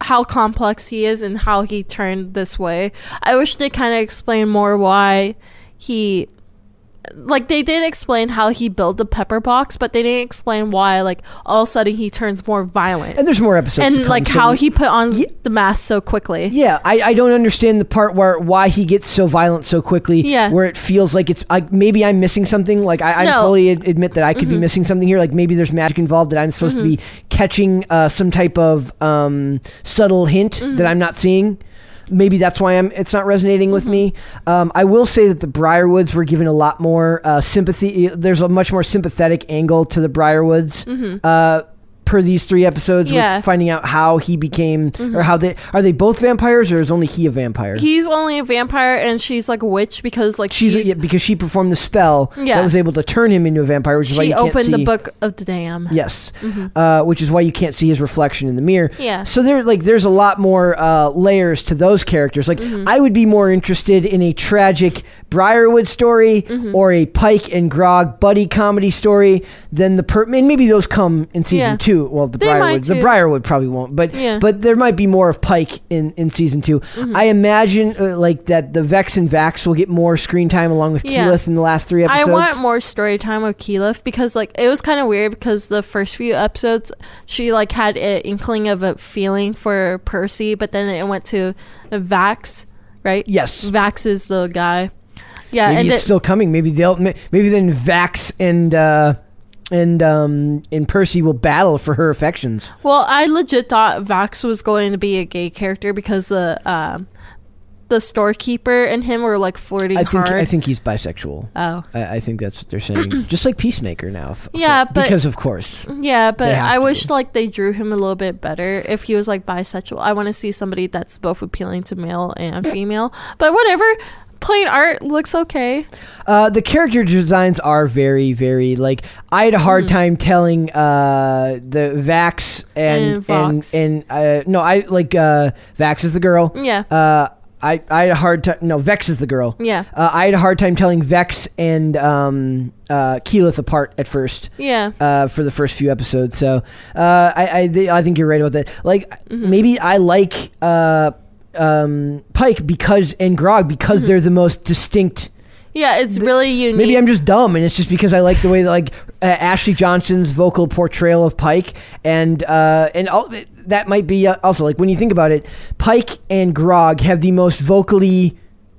how complex he is and how he turned this way. I wish they kind of explained more why he like they did explain how he built the pepper box, but they didn't explain why like all of a sudden he turns more violent. And there's more episodes. And like how he put on Ye- the mask so quickly. Yeah, I, I don't understand the part where why he gets so violent so quickly. Yeah. Where it feels like it's like maybe I'm missing something. Like I, I No. Mm-hmm. fully ad- admit that I could be missing something here. Like maybe there's magic involved that I'm supposed to be catching uh, some type of um, subtle hint Mm-hmm. that I'm not seeing. Maybe that's why I'm. It's not resonating with me. Mm-hmm. Um, I will say that the Briarwoods were given a lot more uh, sympathy. There's a much more sympathetic angle to the Briarwoods. Uh, per these three episodes, Mm-hmm. Yeah. Mm-hmm. with finding out how he became or how they are they both vampires or is only he a vampire? He's only a vampire and she's like a witch because like She's she's, yeah, because she performed the spell Yeah. that was able to turn him into a vampire, which is why she you can't opened the book of the dam. Yes, uh, which is why you can't see his reflection in the mirror. Yeah. So there, like, there's a lot more uh, layers to those characters. Like, Mm-hmm. I would be more interested in a tragic Briarwood story Mm-hmm. or a Pike and Grog buddy comedy story than the per. And maybe those come in season Yeah. Two. Well, the They might Briarwood, the too. Briarwood probably won't, but Yeah. Mm-hmm. but there might be more of Pike in in season 2 I imagine uh, like that the Vex and Vax will get more screen time along with Yeah. Keyleth in the last three I episodes. want more story time with Keyleth because like it was kind of weird because the first few episodes she like had an inkling of a feeling for Percy, but then it went to Vax, right? Yes. Vax is the guy. Yeah, maybe and it's it, still coming. Maybe they'll ma- maybe then Vax and uh, and um, and Percy will battle for her affections. well, I legit thought Vax was going to be a gay character because the um the storekeeper and him were like flirting I think hard. I think he's bisexual. oh. I, I think that's what they're saying. <clears throat> Just like Peacemaker now. f- Yeah, but- because of course. Yeah, but I wish be. like they drew him a little bit better if he was like bisexual. I want to see somebody that's both appealing to male and <laughs> female. But whatever. Plain art looks okay. Uh, the character designs are very, very like. I had a hard Mm. time telling uh, the Vax and And and and, uh, no, I like uh, Vax is the girl. Yeah. Uh, I I had a hard time. No, Vex is the girl. Yeah. Uh, I had a hard time telling Vex and um, uh, Keyleth apart at first. Yeah. uh, for the first few episodes. So uh, I I, th- I think you're right about that. Like Mm-hmm. maybe I like uh, um, Pike because and Grog because Mm-hmm. they're the most distinct. Yeah, it's really unique. Maybe I'm just dumb, and it's just because I like the way that, like uh, Ashley Johnson's vocal portrayal of Pike, and uh, and all, that might be uh, also like when you think about it, Pike and Grog have the most vocally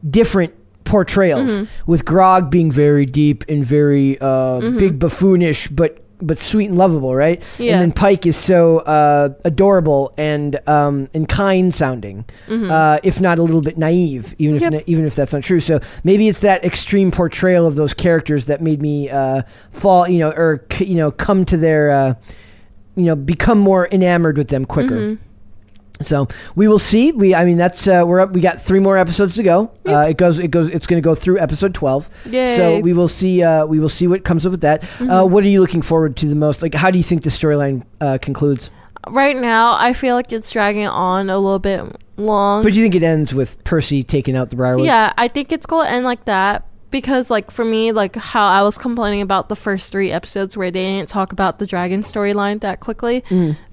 different portrayals, Mm-hmm. with Grog being very deep and very uh, big buffoonish, but but sweet and lovable, right? Yeah. And then Pike is so uh, adorable and um, and kind sounding, uh, if not a little bit naive, even if Mm-hmm. Even if that's not true. So maybe it's that extreme portrayal of those characters that made me uh, fall, you know, or c- you know, come to their, uh, you know, become more enamored with them quicker. Mm-hmm. So we will see. We, I mean, that's uh, we're up. We got three more episodes to go. Uh, it goes. It goes. It's going to go through episode twelve. Yay. Mm-hmm. So we will see. Uh, we will see what comes up with that. Uh, what are you looking forward to the most? Like, how do you think the storyline uh, concludes? right now, I feel like it's dragging on a little bit long. But do you think it ends with Percy taking out the Briarwood? Yeah, I think it's gonna end like that because, like, for me, like how I was complaining about the first three episodes where they didn't talk about the dragon storyline that quickly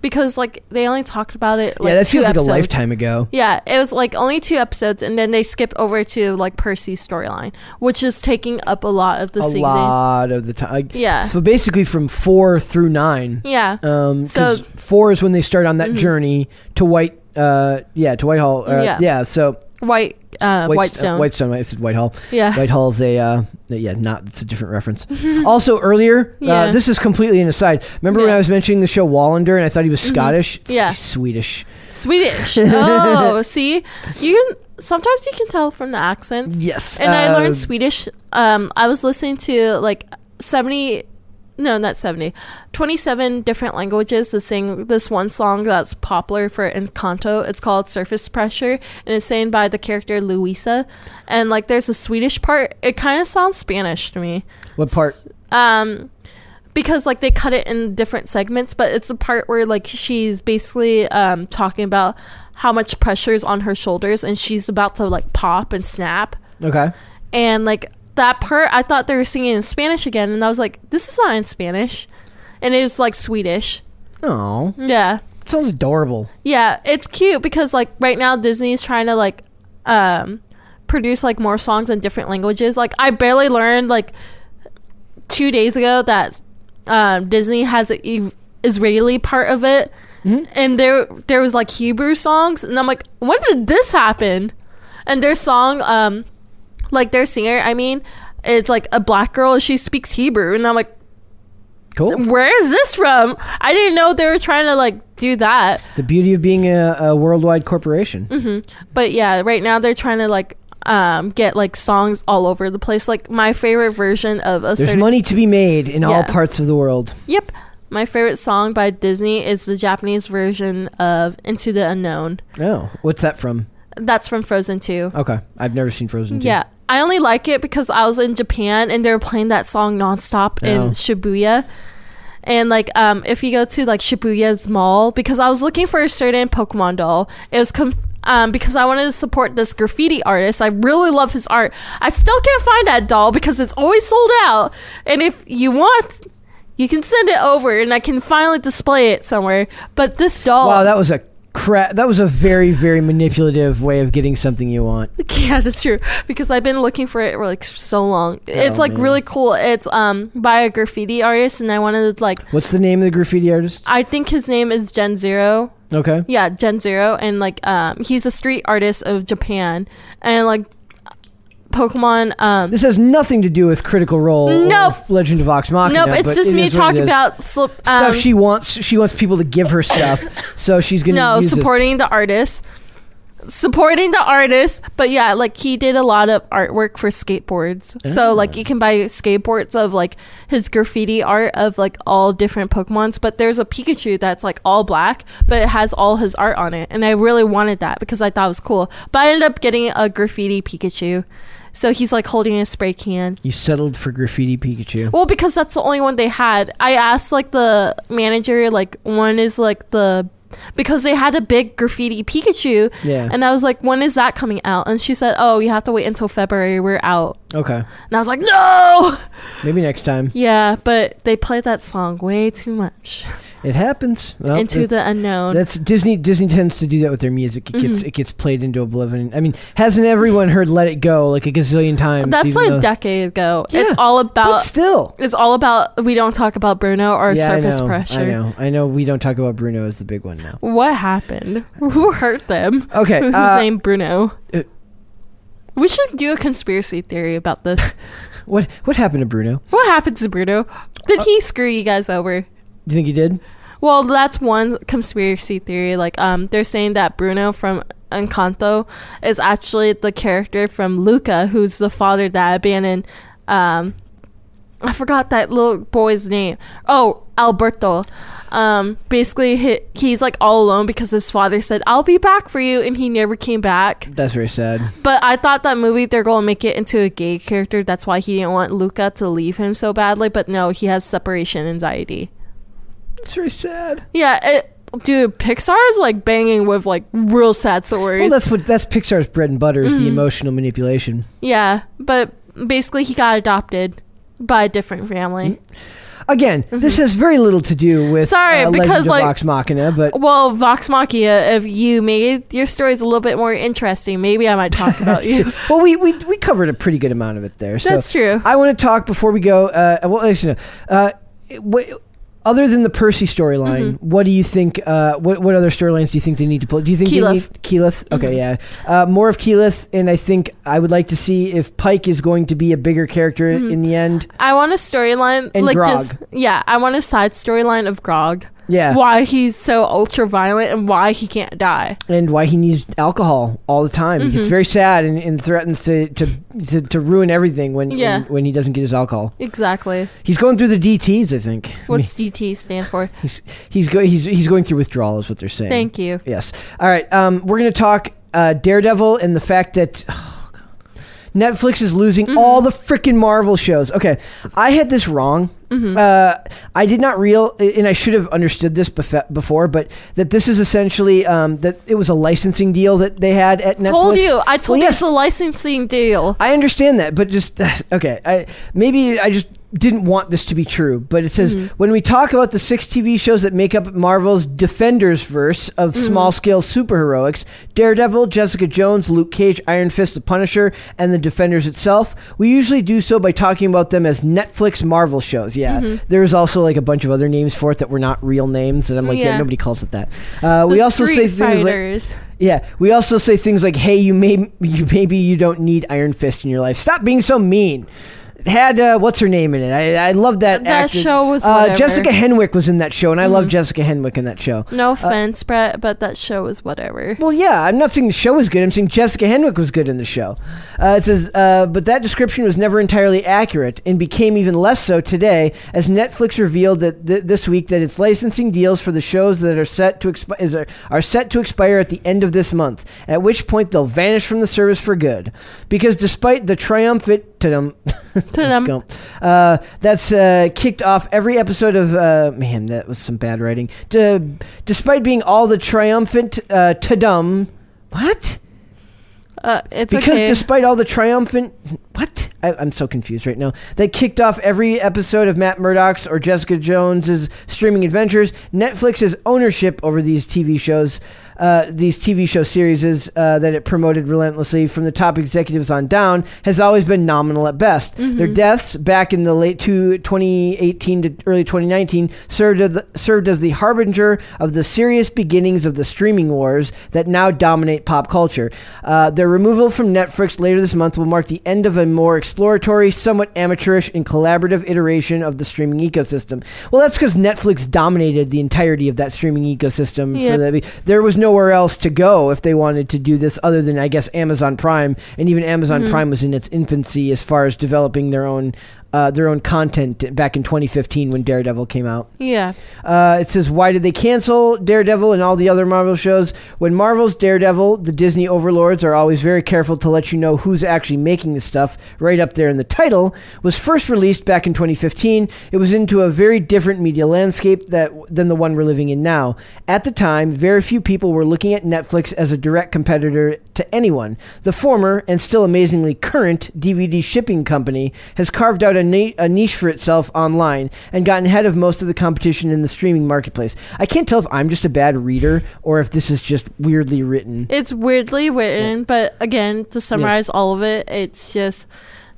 because, like, they only talked about it. Like, Mm. yeah, that two feels like episodes. a lifetime ago. Yeah, it was like only two episodes, and then they skip over to like Percy's storyline, which is taking up a lot of the a season. lot of the time. Yeah. So basically, from four through nine. Yeah, Um, So- four is when they start on that journey to White. Uh, yeah, to Whitehall. Uh, Yeah. yeah. So White uh, White- Whitestone. Uh, Whitestone. I said Whitehall. Yeah. Whitehall's a uh, yeah, not it's a different reference. <laughs> also earlier, uh, Yeah. this is completely an aside. Remember when Yeah. Mm-hmm. I was mentioning the show Wallander and I thought he was Scottish? It's- Yeah. Swedish. Swedish. <laughs> Oh, see, you can sometimes you can tell from the accents. Yes. And I learned Swedish. Um, I was listening to like seventy. No, not 70. 27 different languages to sing this one song that's popular for Encanto. It's called Surface Pressure, and it's sang by the character Luisa. And like, there's a Swedish part. It kind of sounds Spanish to me. What part? um because like they cut it in different segments but it's a part where like she's basically um talking about how much pressure is on her shoulders and she's about to like pop and snap Okay. and like that part i thought they were singing in spanish again and i was like this is not in spanish. And it was like swedish. Oh, yeah. Sounds adorable. yeah it's cute because like right now disney's trying to like um produce like more songs in different languages. Like i barely learned like two days ago that um, Disney has an e- Israeli part of it, and there there was like Hebrew songs, and I'm like, when did this happen? And their song, um, like their singer, I mean, it's like a black girl, she speaks Hebrew, and I'm like, Cool. where is this from? I didn't know they were trying to like do that. The beauty of being a, a worldwide corporation. Mm-hmm. But yeah, right now they're trying to like um get like songs all over the place. Like my favorite version of a There's money to be made in all parts of the world. Yep. My favorite song by Disney is the Japanese version of Into the Unknown. Oh, what's that from? That's from Frozen 2. Okay, I've never seen Frozen. 2. Yeah. I only like it because I was in Japan and they were playing that song nonstop Oh. in Shibuya. And like um if you go to like Shibuya's mall because I was looking for a certain Pokemon doll. It was com- um, because I wanted to support this graffiti artist. I really love his art. I still can't find that doll because it's always sold out. And if you want, you can send it over and I can finally display it somewhere. But this doll, Wow, that was a cra- That was a very, very manipulative way of getting something you want. <laughs> Yeah, that's true. Because I've been looking for it for like so long. it's like man. really cool. It's um by a graffiti artist, and I wanted to like. What's the name of the graffiti artist? I think his name is Gen Zero. Okay. Yeah, Gen Zero, and like um he's a street artist of Japan, and like Pokemon. Um, This has nothing to do with Critical Role Nope. Legend of Vox Machina. nope, it's just it me is what it talking about slip. stuff Um, she wants. She wants people to give her stuff, <laughs> so she's gonna no use this. supporting the artist. Supporting the artist, but yeah, like he did a lot of artwork for skateboards. So like you can buy skateboards of like his graffiti art of like all different Pokemons. But there's a Pikachu that's like all black, but it has all his art on it, and I really wanted that because I thought it was cool. But I ended up getting a graffiti Pikachu. So he's like holding a spray can. You settled for graffiti Pikachu. Well, because that's the only one they had. I asked like the manager, like one is like the because they had a big graffiti Pikachu. Yeah. And I was like, when is that coming out? And she said, oh, you have to wait until February. We're out. Okay. And I was like, no. Maybe next time. Yeah, but they played that song way too much <laughs> It happens. Well, into the unknown. That's Disney. Disney tends to do that with their music. It gets Mhm. it gets played into oblivion. I mean, hasn't everyone heard "Let It Go" like a gazillion times? That's like a decade ago. Yeah, it's all about. still, It's all about. We don't talk about Bruno or yeah, surface I know, pressure. I know. I know. We don't talk about Bruno as the big one now. What happened? <laughs> Who hurt them? Okay. Who's uh, named Bruno? uh, we should do a conspiracy theory about this. <laughs> what what happened to Bruno? what happened to Bruno? Uh, Did he screw you guys over? Do you think he did? Well, that's one conspiracy theory. Like, um, they're saying that Bruno from Encanto is actually the character from Luca, who's the father that abandoned. Um, I forgot that little boy's name. Oh, Alberto. Um, basically, he, he's like all alone because his father said, "I'll be back for you," and he never came back. That's very sad. But I thought that movie they're gonna make it into a gay character. That's why he didn't want Luca to leave him so badly. But no, he has separation anxiety. It's very sad. Yeah, it, dude, Pixar is like banging with like real sad stories. Well, that's what that's Pixar's bread and butter is Mm-hmm. the emotional manipulation. yeah, but basically he got adopted by a different family. Again, this has very little to do with Mm-hmm. Sorry, uh, because, of like- Vox Machina, but Well, Vox Machina, if you made your stories a little bit more interesting, maybe I might talk about <laughs> you. <laughs> well, we, we we covered a pretty good amount of it there. So That's true. I want to talk before we go. Uh, well, actually, uh, what, other than the Percy storyline, Mm-hmm. what do you think? Uh, what what other storylines do you think they need to pull? Do you think they Keyleth. need Keyleth? Okay, Mm-hmm. yeah, uh, more of Keyleth, and I think I would like to see if Pike is going to be a bigger character Mm-hmm. in the end. I want a storyline like Grog. just yeah, I want a side storyline of Grog. Yeah, Why he's so ultra violent and why he can't die. and why he needs alcohol all the time. He Mm-hmm. gets very sad and, and threatens to, to, to, to ruin everything when, Yeah. when when he doesn't get his alcohol. Exactly. He's going through the DTS, I think. What's DT stand for? He's he's go, he's he's going through withdrawal, is what they're saying. Thank you. Yes. All right. Um, we're gonna talk uh, Daredevil and the fact that. <sighs> Netflix is losing Mm-hmm. all the freaking Marvel shows. Okay, I had this wrong. Mm-hmm. Uh, I did not real, and I should have understood this bef- before, but that this is essentially um, that it was a licensing deal that they had at Netflix. Told you. I told Well, you yes, it's a licensing deal. I understand that, but just <sighs> okay. I maybe I just didn't want this to be true, but it says Mm-hmm. when we talk about the six TV shows that make up Marvel's Defenders verse of Mm-hmm. small scale superheroics Daredevil, Jessica Jones, Luke Cage, Iron Fist, The Punisher, and the Defenders itself, we usually do so by talking about them as Netflix Marvel shows. Yeah, Mm-hmm. there's also like a bunch of other names for it that were not real names, and I'm like, yeah, Yeah. nobody calls it that. Uh, we also say things like. Yeah, we also say things like, "Hey, you may <laughs> you maybe you don't need Iron Fist in your life. Stop being so mean." Had uh, what's her name in it? I I love that. That show was uh. Mm-hmm. Jessica Henwick was in that show, and I love Jessica Henwick in that show. No offense, Brett, but that show was whatever. Well, yeah, I'm not saying the show was good. I'm saying Jessica Henwick was good in the show. Uh, it says, uh, but that description was never entirely accurate and became even less so today as Netflix revealed that th- this week that its licensing deals for the shows that are set to expi- is, are, are set to expire at the end of this month. At which point they'll vanish from the service for good, because despite the triumphant. Ta-dum, <laughs> Ta-dum. Uh, that's uh, kicked off every episode of. Uh, man, that was some bad writing. D- despite being all the triumphant uh, ta-dum. What? Uh, it's Because okay. despite all the triumphant. What? I, I'm so confused right now. They kicked off every episode of Matt Murdock's or Jessica Jones's streaming adventures. Netflix's ownership over these TV shows, uh, these TV show series uh, that it promoted relentlessly from the top executives on down, has always been nominal at best. Their deaths back in the late two, 2018 to early 2019 served as, the, served as the harbinger of the serious beginnings of the streaming wars that now dominate pop culture. Uh, their removal from Netflix later this month will mark the end of a more exploratory, somewhat amateurish, and collaborative iteration of the streaming ecosystem. Well, that's because Netflix dominated the entirety of that streaming ecosystem. For Yep. the, there was nowhere else to go if they wanted to do this other than, I guess, Amazon Prime. And even Amazon mm-hmm. Prime was in its infancy as far as developing their own uh, their own content back in 2015 when Daredevil came out. Yeah. Uh, it says, Why did they cancel Daredevil and all the other Marvel shows? When Marvel's Daredevil, the Disney overlords are always very careful to let you know who's actually making the stuff right up there in the title, was first released back in 2015. It was into a very different media landscape that, than the one we're living in now. At the time, very few people were looking at Netflix as a direct competitor to anyone. The former, and still amazingly current, DVD shipping company has carved out a, na- a niche for itself online and gotten ahead of most of the competition in the streaming marketplace. I can't tell if I'm just a bad reader or if this is just weirdly written. It's weirdly written, but again, to summarize all of it, it's just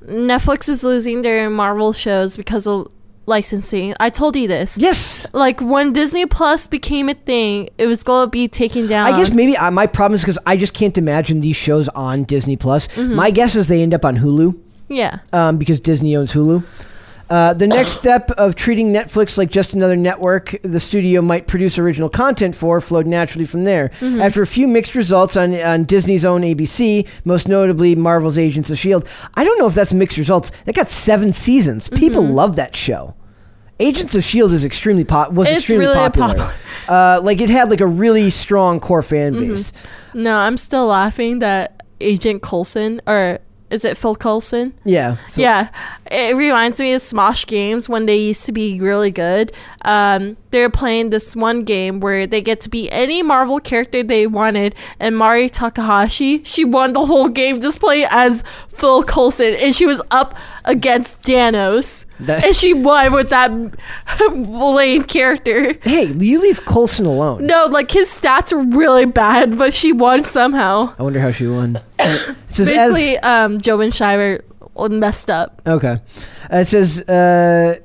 Netflix is losing their Marvel shows because of licensing. I told you this. Yes. Like when Disney Plus became a thing, it was going to be taken down. I guess maybe uh, my problem is because I just can't imagine these shows on Disney Plus. My guess is they end up on Hulu Yeah. um, because Disney owns Hulu. Uh, the next <coughs> step of treating Netflix like just another network the studio might produce original content for flowed naturally from there. After a few mixed results on, on Disney's own ABC, most notably Marvel's Agents of S.H.I.E.L.D., I don't know if that's mixed results. They got seven seasons. People love that show. Agents of S.H.I.E.L.D. is extremely pop- was It's extremely really popular. popular. <laughs> Uh, like it had like a really strong core fan base. No, I'm still laughing that Agent Coulson, or is it Phil Coulson? Yeah. Phil- Yeah, it reminds me of Smosh games when they used to be really good. Um, they're playing this one game where they get to be any Marvel character they wanted, and Mari Takahashi, she won the whole game just playing as Phil Coulson, and she was up against Thanos, That- and she won with that <laughs> lame character. Hey, you leave Coulson alone. No, like his stats were really bad, but she won somehow. I wonder how she won. <coughs> Says, as- Basically, um, Jovenshire messed up. Okay. Uh, it says uh,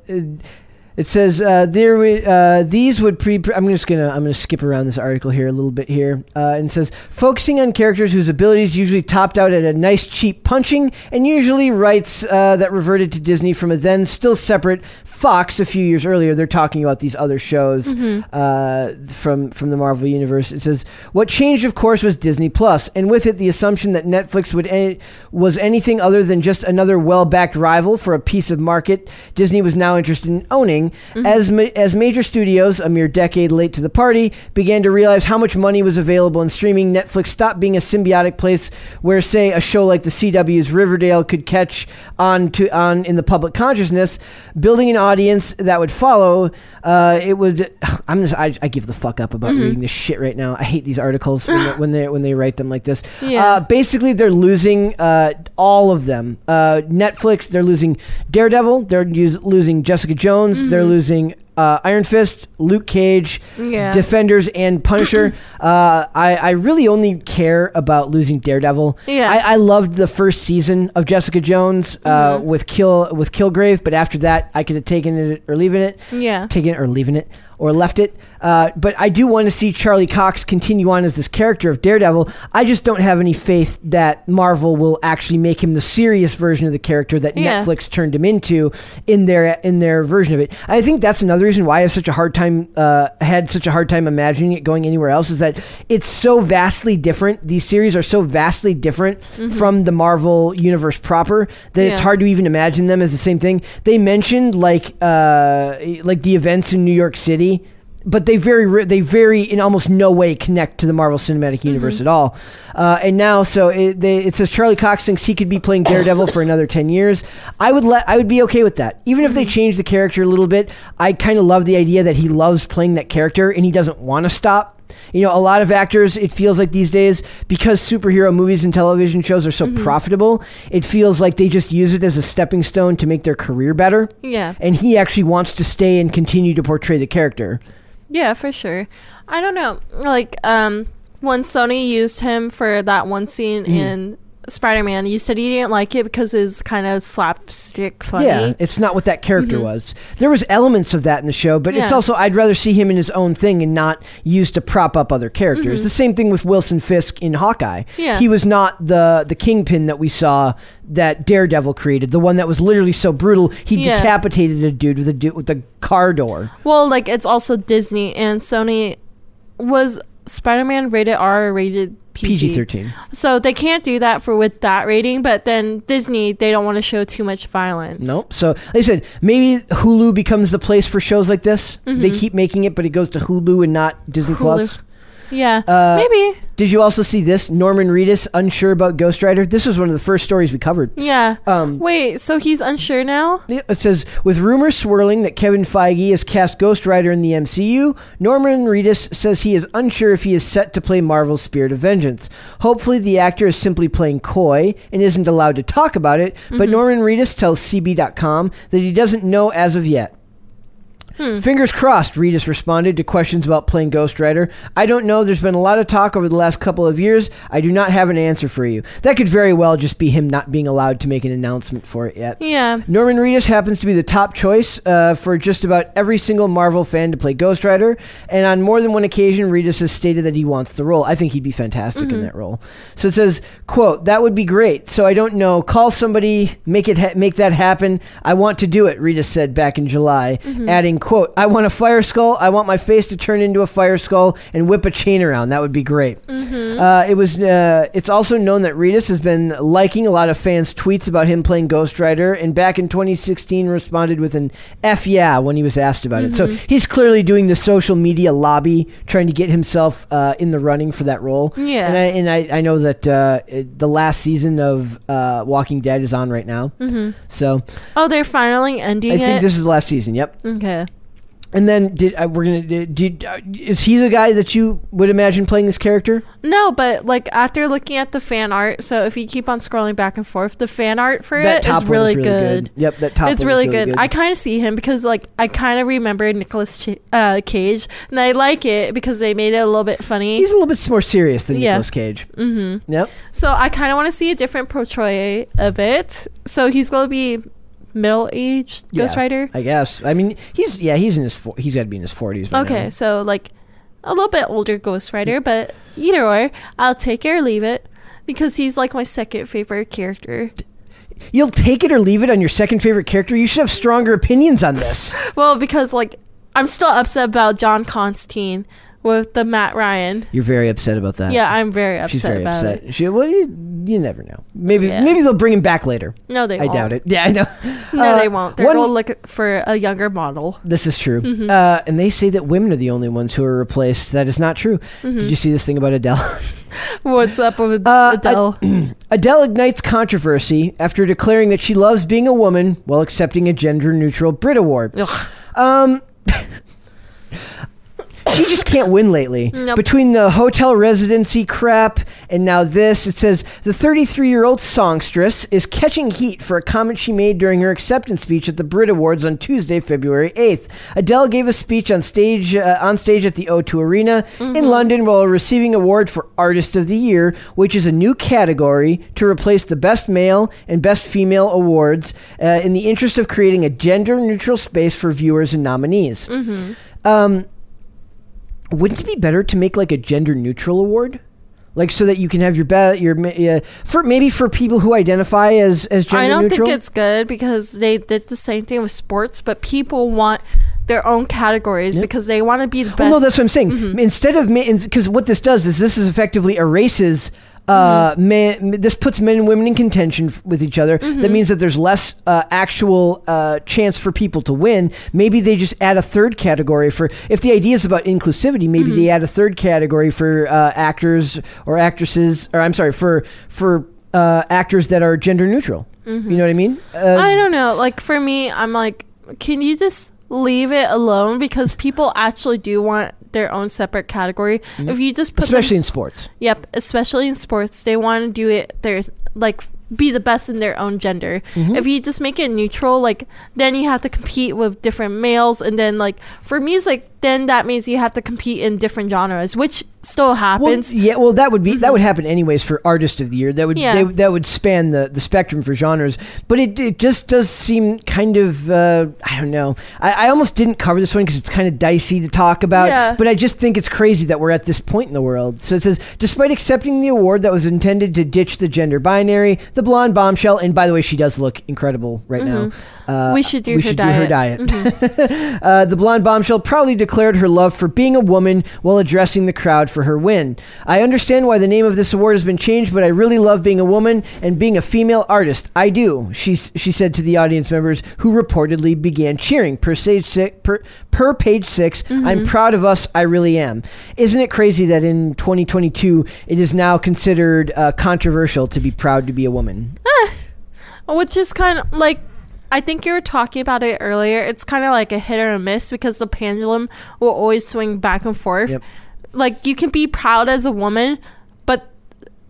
it says uh, there we, uh, these would pre. I'm just gonna I'm gonna skip around this article here a little bit here. Uh, and it says focusing on characters whose abilities usually topped out at a nice cheap punching, and usually rights uh, that reverted to Disney from a then still separate Fox a few years earlier. They're talking about these other shows uh, from from the Marvel universe. It says what changed, of course, was Disney Plus, and with it the assumption that Netflix would any, was anything other than just another well-backed rival for a piece of market Disney was now interested in owning. As ma- as major studios, a mere decade late to the party, began to realize how much money was available in streaming, Netflix stopped being a symbiotic place where, say, a show like the CW's Riverdale could catch on to on in the public consciousness, building an audience that would follow. Uh, it would. <sighs> I'm just. I, I give the fuck up about reading this shit right now. I hate these articles when, they, <sighs> when they when they write them like this. Yeah. Uh, basically, they're losing uh, all of them. Uh, Netflix, they're losing Daredevil. They're losing Jessica Jones. They're losing uh, Iron Fist, Luke Cage, Yeah. Defenders, and Punisher. <clears throat> uh, I, I really only care about losing Daredevil. Yeah. I, I loved the first season of Jessica Jones uh, with Kill with Kilgrave, but after that, I could have taken it or leaving it Yeah. taken it or leaving it or left it. Uh, but I do want to see Charlie Cox continue on as this character of Daredevil. I just don't have any faith that Marvel will actually make him the serious version of the character that Yeah. Netflix turned him into in their in their version of it. I think that's another reason why I have such a hard time uh, had such a hard time imagining it going anywhere else is that it's so vastly different. These series are so vastly different from the Marvel universe proper that it's hard to even imagine them as the same thing. They mentioned like uh, like the events in New York City, but they very they very in almost no way connect to the Marvel Cinematic Universe at all. Uh, and now, so it, they, it says Charlie Cox thinks he could be playing Daredevil for another ten years. I would let I would be okay with that, even if they change the character a little bit. I kind of love the idea that he loves playing that character and he doesn't want to stop. You know, a lot of actors, it feels like these days, because superhero movies and television shows are so profitable, it feels like they just use it as a stepping stone to make their career better. Yeah. And he actually wants to stay and continue to portray the character. Yeah, for sure. I don't know. Like, um, when Sony used him for that one scene Mm-hmm. in Spider Man, you said you didn't like it because it's kind of slapstick funny. Yeah, it's not what that character mm-hmm. was. There was elements of that in the show, but it's also I'd rather see him in his own thing and not used to prop up other characters. Mm-hmm. The same thing with Wilson Fisk in Hawkeye. Yeah. He was not the the kingpin that we saw that Daredevil created, the one that was literally so brutal he Yeah. decapitated a dude with a dude with a car door. Well, like, it's also Disney, and Sony was Spider Man rated R or rated PG thirteen. So they can't do that for with that rating, but then Disney they don't want to show too much violence. Nope. So, like I said, maybe Hulu becomes the place for shows like this. They keep making it, but it goes to Hulu and not Disney Mm-hmm. Hulu. Plus. Yeah, Uh, maybe. Did you also see this? Norman Reedus unsure about Ghost Rider. This was one of the first stories we covered. Yeah. Um, Wait, so he's unsure now? It says, with rumors swirling that Kevin Feige has cast Ghost Rider in the MCU, Norman Reedus says he is unsure if he is set to play Marvel's Spirit of Vengeance. Hopefully, the actor is simply playing coy and isn't allowed to talk about it, but Norman Reedus tells CB.com that he doesn't know as of yet. Hmm. Fingers crossed, Reedus responded to questions about playing Ghost Rider. I don't know. There's been a lot of talk over the last couple of years. I do not have an answer for you. That could very well just be him not being allowed to make an announcement for it yet. Yeah. Norman Reedus happens to be the top choice uh, for just about every single Marvel fan to play Ghost Rider, and on more than one occasion, Reedus has stated that he wants the role. I think he'd be fantastic in mm-hmm. that role. So it says, "quote That would be great. So I don't know. Call somebody, make it, ha- make that happen. I want to do it." Reedus said back in July, mm-hmm. adding, "quote I want a fire skull. I want my face to turn into a fire skull and whip a chain around. That would be great." Uh, it was. Uh, it's also known that Reedus has been liking a lot of fans' tweets about him playing Ghost Rider, and back in 2016 responded with an "f yeah" when he was asked about it. So he's clearly doing the social media lobby, trying to get himself uh, in the running for that role. Yeah. and I and I, I know that uh, it- the last season of uh, Walking Dead is on right now. Mm-hmm. So Oh, they're finally ending I think this is the last season. Yep. okay. And then did uh, we're gonna did, did uh, is he the guy that you would imagine playing this character? No, but like after looking at the fan art, so if you keep on scrolling back and forth, the fan art for That it is really, really good. good. Yep, that top It's really, really good. good. I kind of see him because like I kind of remember Nicholas Ch- uh, Cage, and I like it because they made it a little bit funny. He's a little bit more serious than Yeah. Nicolas Cage. Mm-hmm. Yep. so I kind of want to see a different portray of it. So he's gonna be middle aged Yeah, Rider. I guess. I mean, he's yeah, he's in his he's got to be in his forties. Okay, so like a little bit older Ghost Rider, but either or, I'll take it or leave it because he's like my second favorite character. You'll take it or leave it on your second favorite character. You should have stronger opinions on this. <laughs> Well, because like I'm still upset about John Constantine with the Matt Ryan. You're very upset about that. Yeah, I'm very upset she's very about upset. it. She, well, you, you never know. Maybe Yeah. maybe they'll bring him back later. No, they I won't. doubt it. <laughs> Yeah, I know. No, Uh, they won't. They're one- going to look for a younger model. This is true. Mm-hmm. Uh, and they say that women are the only ones who are replaced. That is not true. Mm-hmm. Did you see this thing about Adele? <laughs> What's up with Uh, Adele? <clears throat> Adele ignites controversy after declaring that she loves being a woman while accepting a gender neutral Brit Award. Ugh. Um, <laughs> she just can't win lately. Nope. Between the hotel residency crap and now this, it says the 33 year old songstress is catching heat for a comment she made during her acceptance speech at the Brit Awards on Tuesday, February 8th. Adele gave a speech on stage uh, on stage at the O2 Arena in London while receiving award for Artist of the Year, which is a new category to replace the Best Male and Best Female awards uh, in the interest of creating a gender neutral space for viewers and nominees. Um, wouldn't it be better to make like a gender neutral award? Like so that you can have your bet your uh, for maybe for people who identify as as gender neutral? I don't neutral. think it's good because they did the same thing with sports, but people want their own categories because they want to be the best. Well, no, that's what I'm saying. Mm-hmm. Instead of me because what this does is this is effectively erases. Uh, Mm-hmm. man, this puts men and women in contention f- with each other. Mm-hmm. That means that there's less uh, actual uh, chance for people to win. Maybe they just add a third category for. If the idea is about inclusivity, maybe Mm-hmm. they add a third category for uh, actors or actresses, or I'm sorry, for for uh, actors that are gender neutral. You know what I mean? Uh, Mm-hmm. I don't know. Like for me, I'm like, can you just leave it alone because people actually do want their own separate category. If you just put them- Mm-hmm. especially in sports. Yep, especially in sports, they want to do it. They're like be the best in their own gender. Mm-hmm. If you just make it neutral, like then you have to compete with different males, and then like for music, then that means you have to compete in different genres, which still Well, happens. yeah, well, that would be that would happen anyways for artist of the year. That would Mm-hmm. Yeah. they, that would span the, the spectrum for genres. But it, it just does seem kind of uh, I don't know. I, I almost didn't cover this one because it's kind of dicey to talk about. Yeah. But I just think it's crazy that we're at this point in the world. So it says, despite accepting the award that was intended to ditch the gender binary, the blonde bombshell, and by the way, she does look incredible right now. Uh, Mm-hmm. We should do we her should do her diet. Mm-hmm. <laughs> uh, the blonde bombshell proudly declared her love for being a woman while addressing the crowd for her win. I understand why the name of this award has been changed, but I really love being a woman and being a female artist. I do, she, she said to the audience members who reportedly began cheering. Per, six, per, per page 6 i I'm proud of us. I really am. Isn't it crazy that in 2022 it is now considered uh, controversial to be proud to be a woman? Which is kind of like, I think you were talking about it earlier. It's kind of like a hit or a miss because the pendulum will always swing back and forth. Yep. Like, you can be proud as a woman,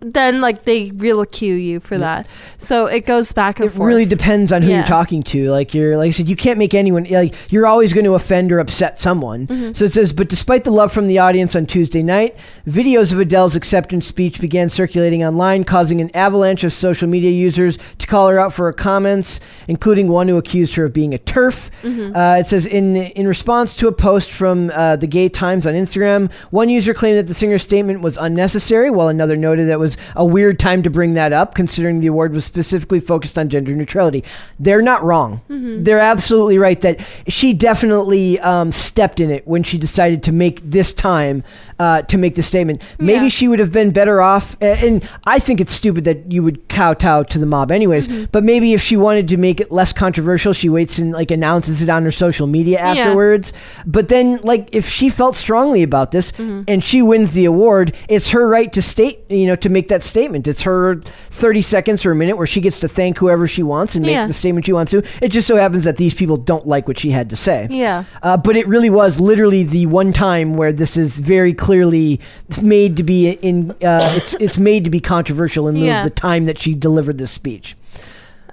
then, like, they ridicule you for that. So it goes back and forth. it forth. really depends on who Yeah. you're talking to. Like you're, like I said, you can't make anyone like you're always going to offend or upset someone. Mm-hmm. So it says, but despite the love from the audience on Tuesday night, videos of Adele's acceptance speech began circulating online, causing an avalanche of social media users to call her out for her comments, including one who accused her of being a TERF. Mm-hmm. Uh, it says in in response to a post from uh, the Gay Times on Instagram, one user claimed that the singer's statement was unnecessary, while another noted that it was a weird time to bring that up, considering the award was specifically focused on gender neutrality. They're not wrong. Mm-hmm. They're absolutely right that she definitely um, stepped in it when she decided to make this time uh, to make the statement. Maybe Yeah. she would have been better off. And I think it's stupid that you would kowtow to the mob, anyways. Mm-hmm. But maybe if she wanted to make it less controversial, she waits and like announces it on her social media Yeah. afterwards. But then, like, if she felt strongly about this Mm-hmm. and she wins the award, it's her right to state, you know, to make that statement. It's her 30 seconds or a minute where she gets to thank whoever she wants and make Yeah. the statement she wants to. It just so happens that these people don't like what she had to say. Yeah. Uh, but it really was literally the one time where this is very clearly made to be in. Uh, it's it's made to be controversial in lieu Yeah. of the time that she delivered this speech.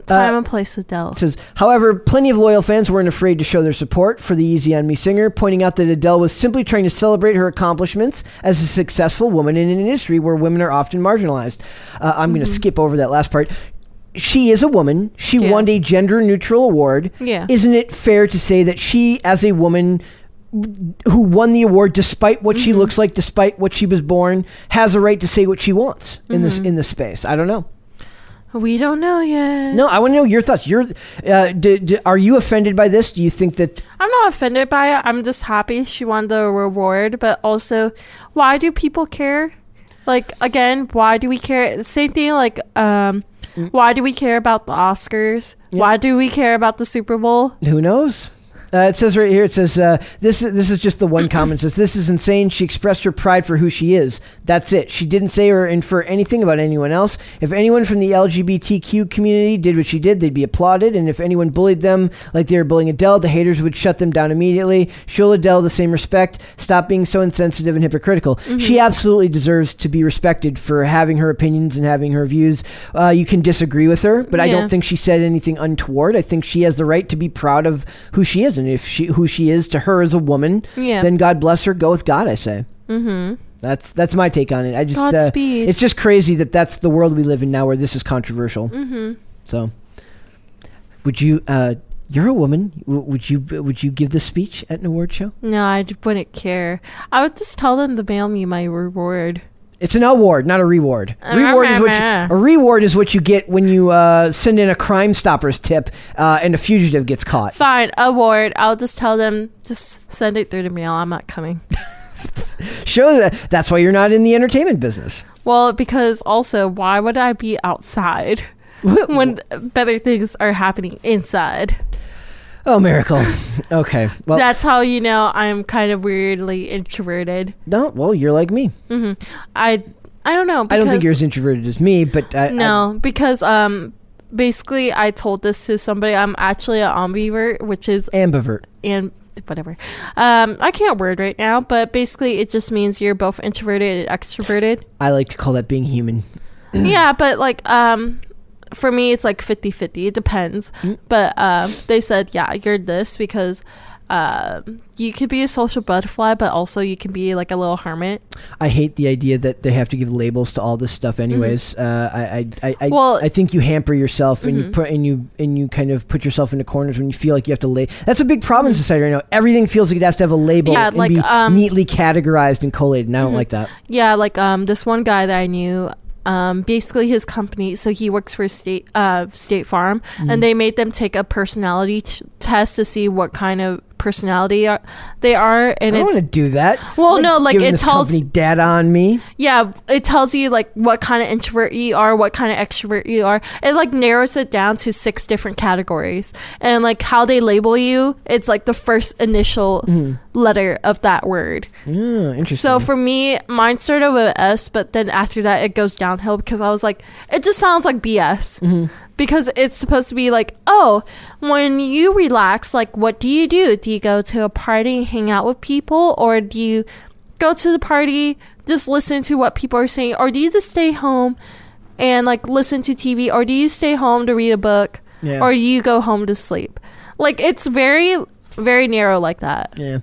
Time Uh, and place, Adele. It says, however, plenty of loyal fans weren't afraid to show their support for the Easy on Me singer, pointing out that Adele was simply trying to celebrate her accomplishments as a successful woman in an industry where women are often marginalized. Uh, I'm going to skip over that last part. She is a woman. She Yeah. won a gender neutral award. Yeah. Isn't it fair to say that she, as a woman, who won the award despite what she looks like, despite what she was born, has a right to say what she wants in this in this space. I don't know. we don't know yet. No, I want to know your thoughts. You're, uh, d- d- are you offended by this? Do you think that? I'm not offended by it. I'm just happy she won the reward, but also, why do people care? Like again, why do we care? Same thing. Like, um, why do we care about the Oscars? Why do we care about the Super Bowl? Who knows? Uh, it says right here. It says uh, this. Is, this is just the one comment. It says this is insane. She expressed her pride for who she is. That's it. She didn't say or infer anything about anyone else. If anyone from the LGBTQ community did what she did, they'd be applauded. And if anyone bullied them like they were bullying Adele, the haters would shut them down immediately. Show Adele the same respect. Stop being so insensitive and hypocritical. She absolutely deserves to be respected for having her opinions and having her views. Uh, you can disagree with her, but I don't think she said anything untoward. I think she has the right to be proud of who she is, and if she who she is to her as a woman, Yeah. then God bless her. Go with God, I say. Mm-hmm. That's that's my take on it. I just uh, it's just crazy that that's the world we live in now, where this is controversial. Mm-hmm. So, would you? Uh, you're a woman. W- Would you? Would you give this speech at an award show? No, I wouldn't care. I would just tell them to mail me my reward. It's an award, not a reward. Reward is what you, a reward is what you get when you uh, send in a Crime Stoppers tip uh, and a fugitive gets caught. Fine, award. I'll just tell them just send it through the mail. I'm not coming. <laughs> Show that that's why you're not in the entertainment business. Well, because also, why would I be outside <laughs> when better things are happening inside? Oh, miracle. Okay. Well, That's how you know I'm kind of weirdly introverted. no. Well, you're like me. I I don't know. I don't think you're as introverted as me, but I, No, because um, basically, I told this to somebody. I'm actually an ambivert, which is ambivert. and whatever. Um, I can't word right now, but basically, it just means you're both introverted and extroverted. I like to call that being human. yeah, but like um, for me, it's like 50-50. It depends. But um, they said, yeah, you're this because. Um, you could be a social butterfly, but also you can be like a little hermit. I hate the idea that they have to give labels to all this stuff. Anyways, uh, I, I, I, Mm-hmm. Well- mm-hmm. I think you hamper yourself and you put and you and you kind of put yourself into corners when you feel like you have to lay. That's a big problem in society right now. Everything feels like it has to have a label Mm-hmm. Yeah, and like, be um, neatly categorized and collated. And I don't like that. Yeah, like um this one guy that I knew, um basically his company, so he works for state uh State Farm, Mm-hmm. and they made them take a personality t- test to see what kind of personality are, they are, and I don't want to do that. Well, no, like, giving it this tells- company data on me. yeah, it tells you like what kind of introvert you are, what kind of extrovert you are. It like narrows it down to six different categories, and like how they label you, it's like the first initial mm-hmm. letter of that word. Yeah, interesting. So for me, mine started with S, but then after that, it goes downhill because I was like, it just sounds like BS. Mm-hmm. Because it's supposed to be like, oh, when you relax, like, what do you do? Do you go to a party and hang out with people? Or do you go to the party, just listen to what people are saying? Or do you just stay home and, like, listen to TV? Or do you stay home to read a book? Yeah. Or do you go home to sleep? Like, it's very, very narrow like that. Yeah,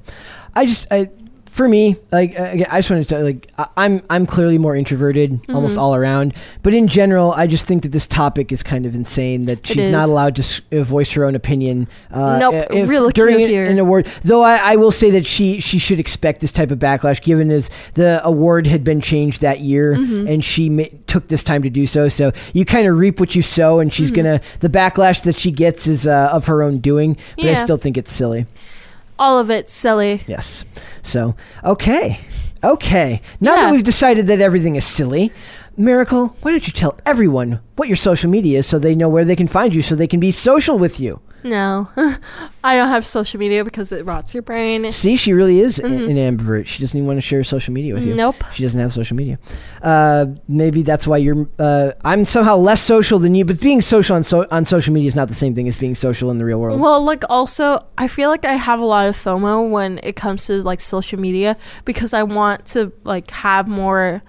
I just I for me like again, I just wanted to like I- I'm I'm clearly more introverted Mm-hmm. almost all around, but in general, I just think that this topic is kind of insane that she's is. not allowed to uh, voice her own opinion. Uh, Nope, uh, if- real during cute an- here. an award. Though I, I will say that she she should expect this type of backlash, given as the award had been changed that year, Mm-hmm. and she ma- took this time to do so. So you kind of reap what you sow, and Mm-hmm. she's gonna the backlash that she gets is uh, of her own doing. But I still think it's silly. All of it silly. Yes. So, okay. Okay. Now that we've decided that everything is silly, Miracle, why don't you tell everyone what your social media is so they know where they can find you so they can be social with you? No, <laughs> I don't have social media because it rots your brain. See, she really is a- an ambivert. She doesn't even want to share social media with you. Mm-hmm. Nope. She doesn't have social media. Uh, maybe that's why you're. Uh, I'm somehow less social than you, but being social on, so- on social media is not the same thing as being social in the real world. Well, like also, I feel like I have a lot of FOMO when it comes to like social media because I want to like have more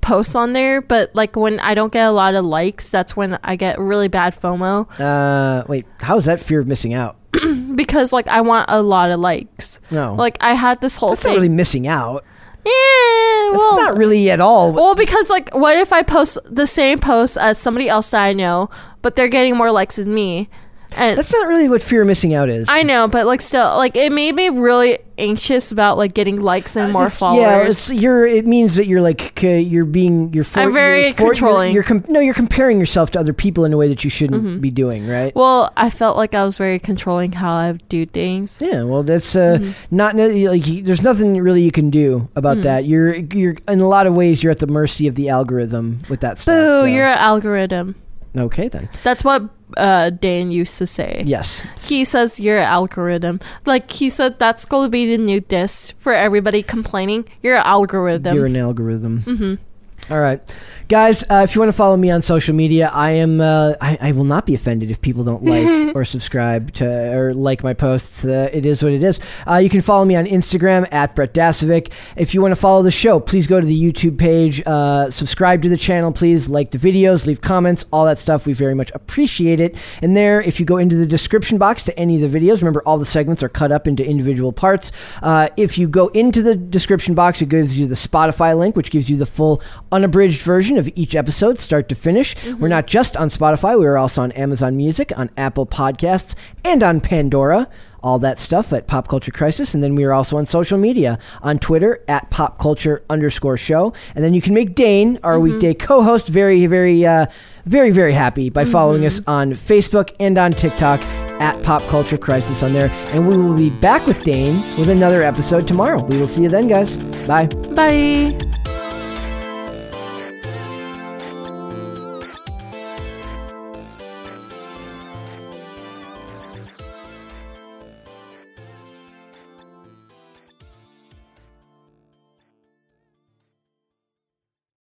posts on there, but like when I don't get a lot of likes, that's when I get really bad FOMO Uh, wait, how is that fear of missing out? <clears throat> because like I want a lot of likes. No. Like I had this whole That's thing. not really missing out. yeah, well, not really at all. Well, because like, what if I post the same post as somebody else that I know, but they're getting more likes than me? And That's not really what fear of missing out is. I know, but like, still, like, it made me really anxious about like getting likes and more Uh, It's- followers. Yeah, it's, you're. It means that you're like c- you're being you're. For, I'm very you're for- controlling. You're, you're com- no, you're comparing yourself to other people in a way that you shouldn't be doing, right? well, I felt like I was very controlling how I do things. yeah, well, that's uh, Mm-hmm. not ne- like you- there's nothing really you can do about that. You're you're in a lot of ways you're at the mercy of the algorithm with that stuff. Boo, so- you're an algorithm. okay then. That's what uh, Dan used to say. Yes, He says you're algorithm. Like he said, that's going to be the new diss for everybody complaining. You're algorithm. You're an algorithm. Mm-hmm. Right, guys. Uh, if you want to follow me on social media, I am. Uh, I, I will not be offended if people don't like <laughs> or subscribe to or like my posts. Uh, it is what it is. Uh, you can follow me on Instagram at Brett Dasovic. If you want to follow the show, please go to the YouTube page. Uh, subscribe to the channel, please. Like the videos, leave comments, all that stuff. We very much appreciate it. And there, if you go into the description box to any of the videos, remember all the segments are cut up into individual parts. Uh, if you go into the description box, it gives you the Spotify link, which gives you the full unabridged version of each episode, start to finish. We're mm-hmm. not just on Spotify, we are also on Amazon Music, on Apple Podcasts, and on Pandora. All that stuff at Pop Culture Crisis. And then we are also on social media on Twitter at Pop Culture underscore show. And then you can make Dane, our mm-hmm. weekday co host, very, very, uh, very, very happy by mm-hmm. following us on Facebook and on TikTok at Pop Culture Crisis on there. And we will be back with Dane with another episode tomorrow. We will see you then, guys. Bye. Bye.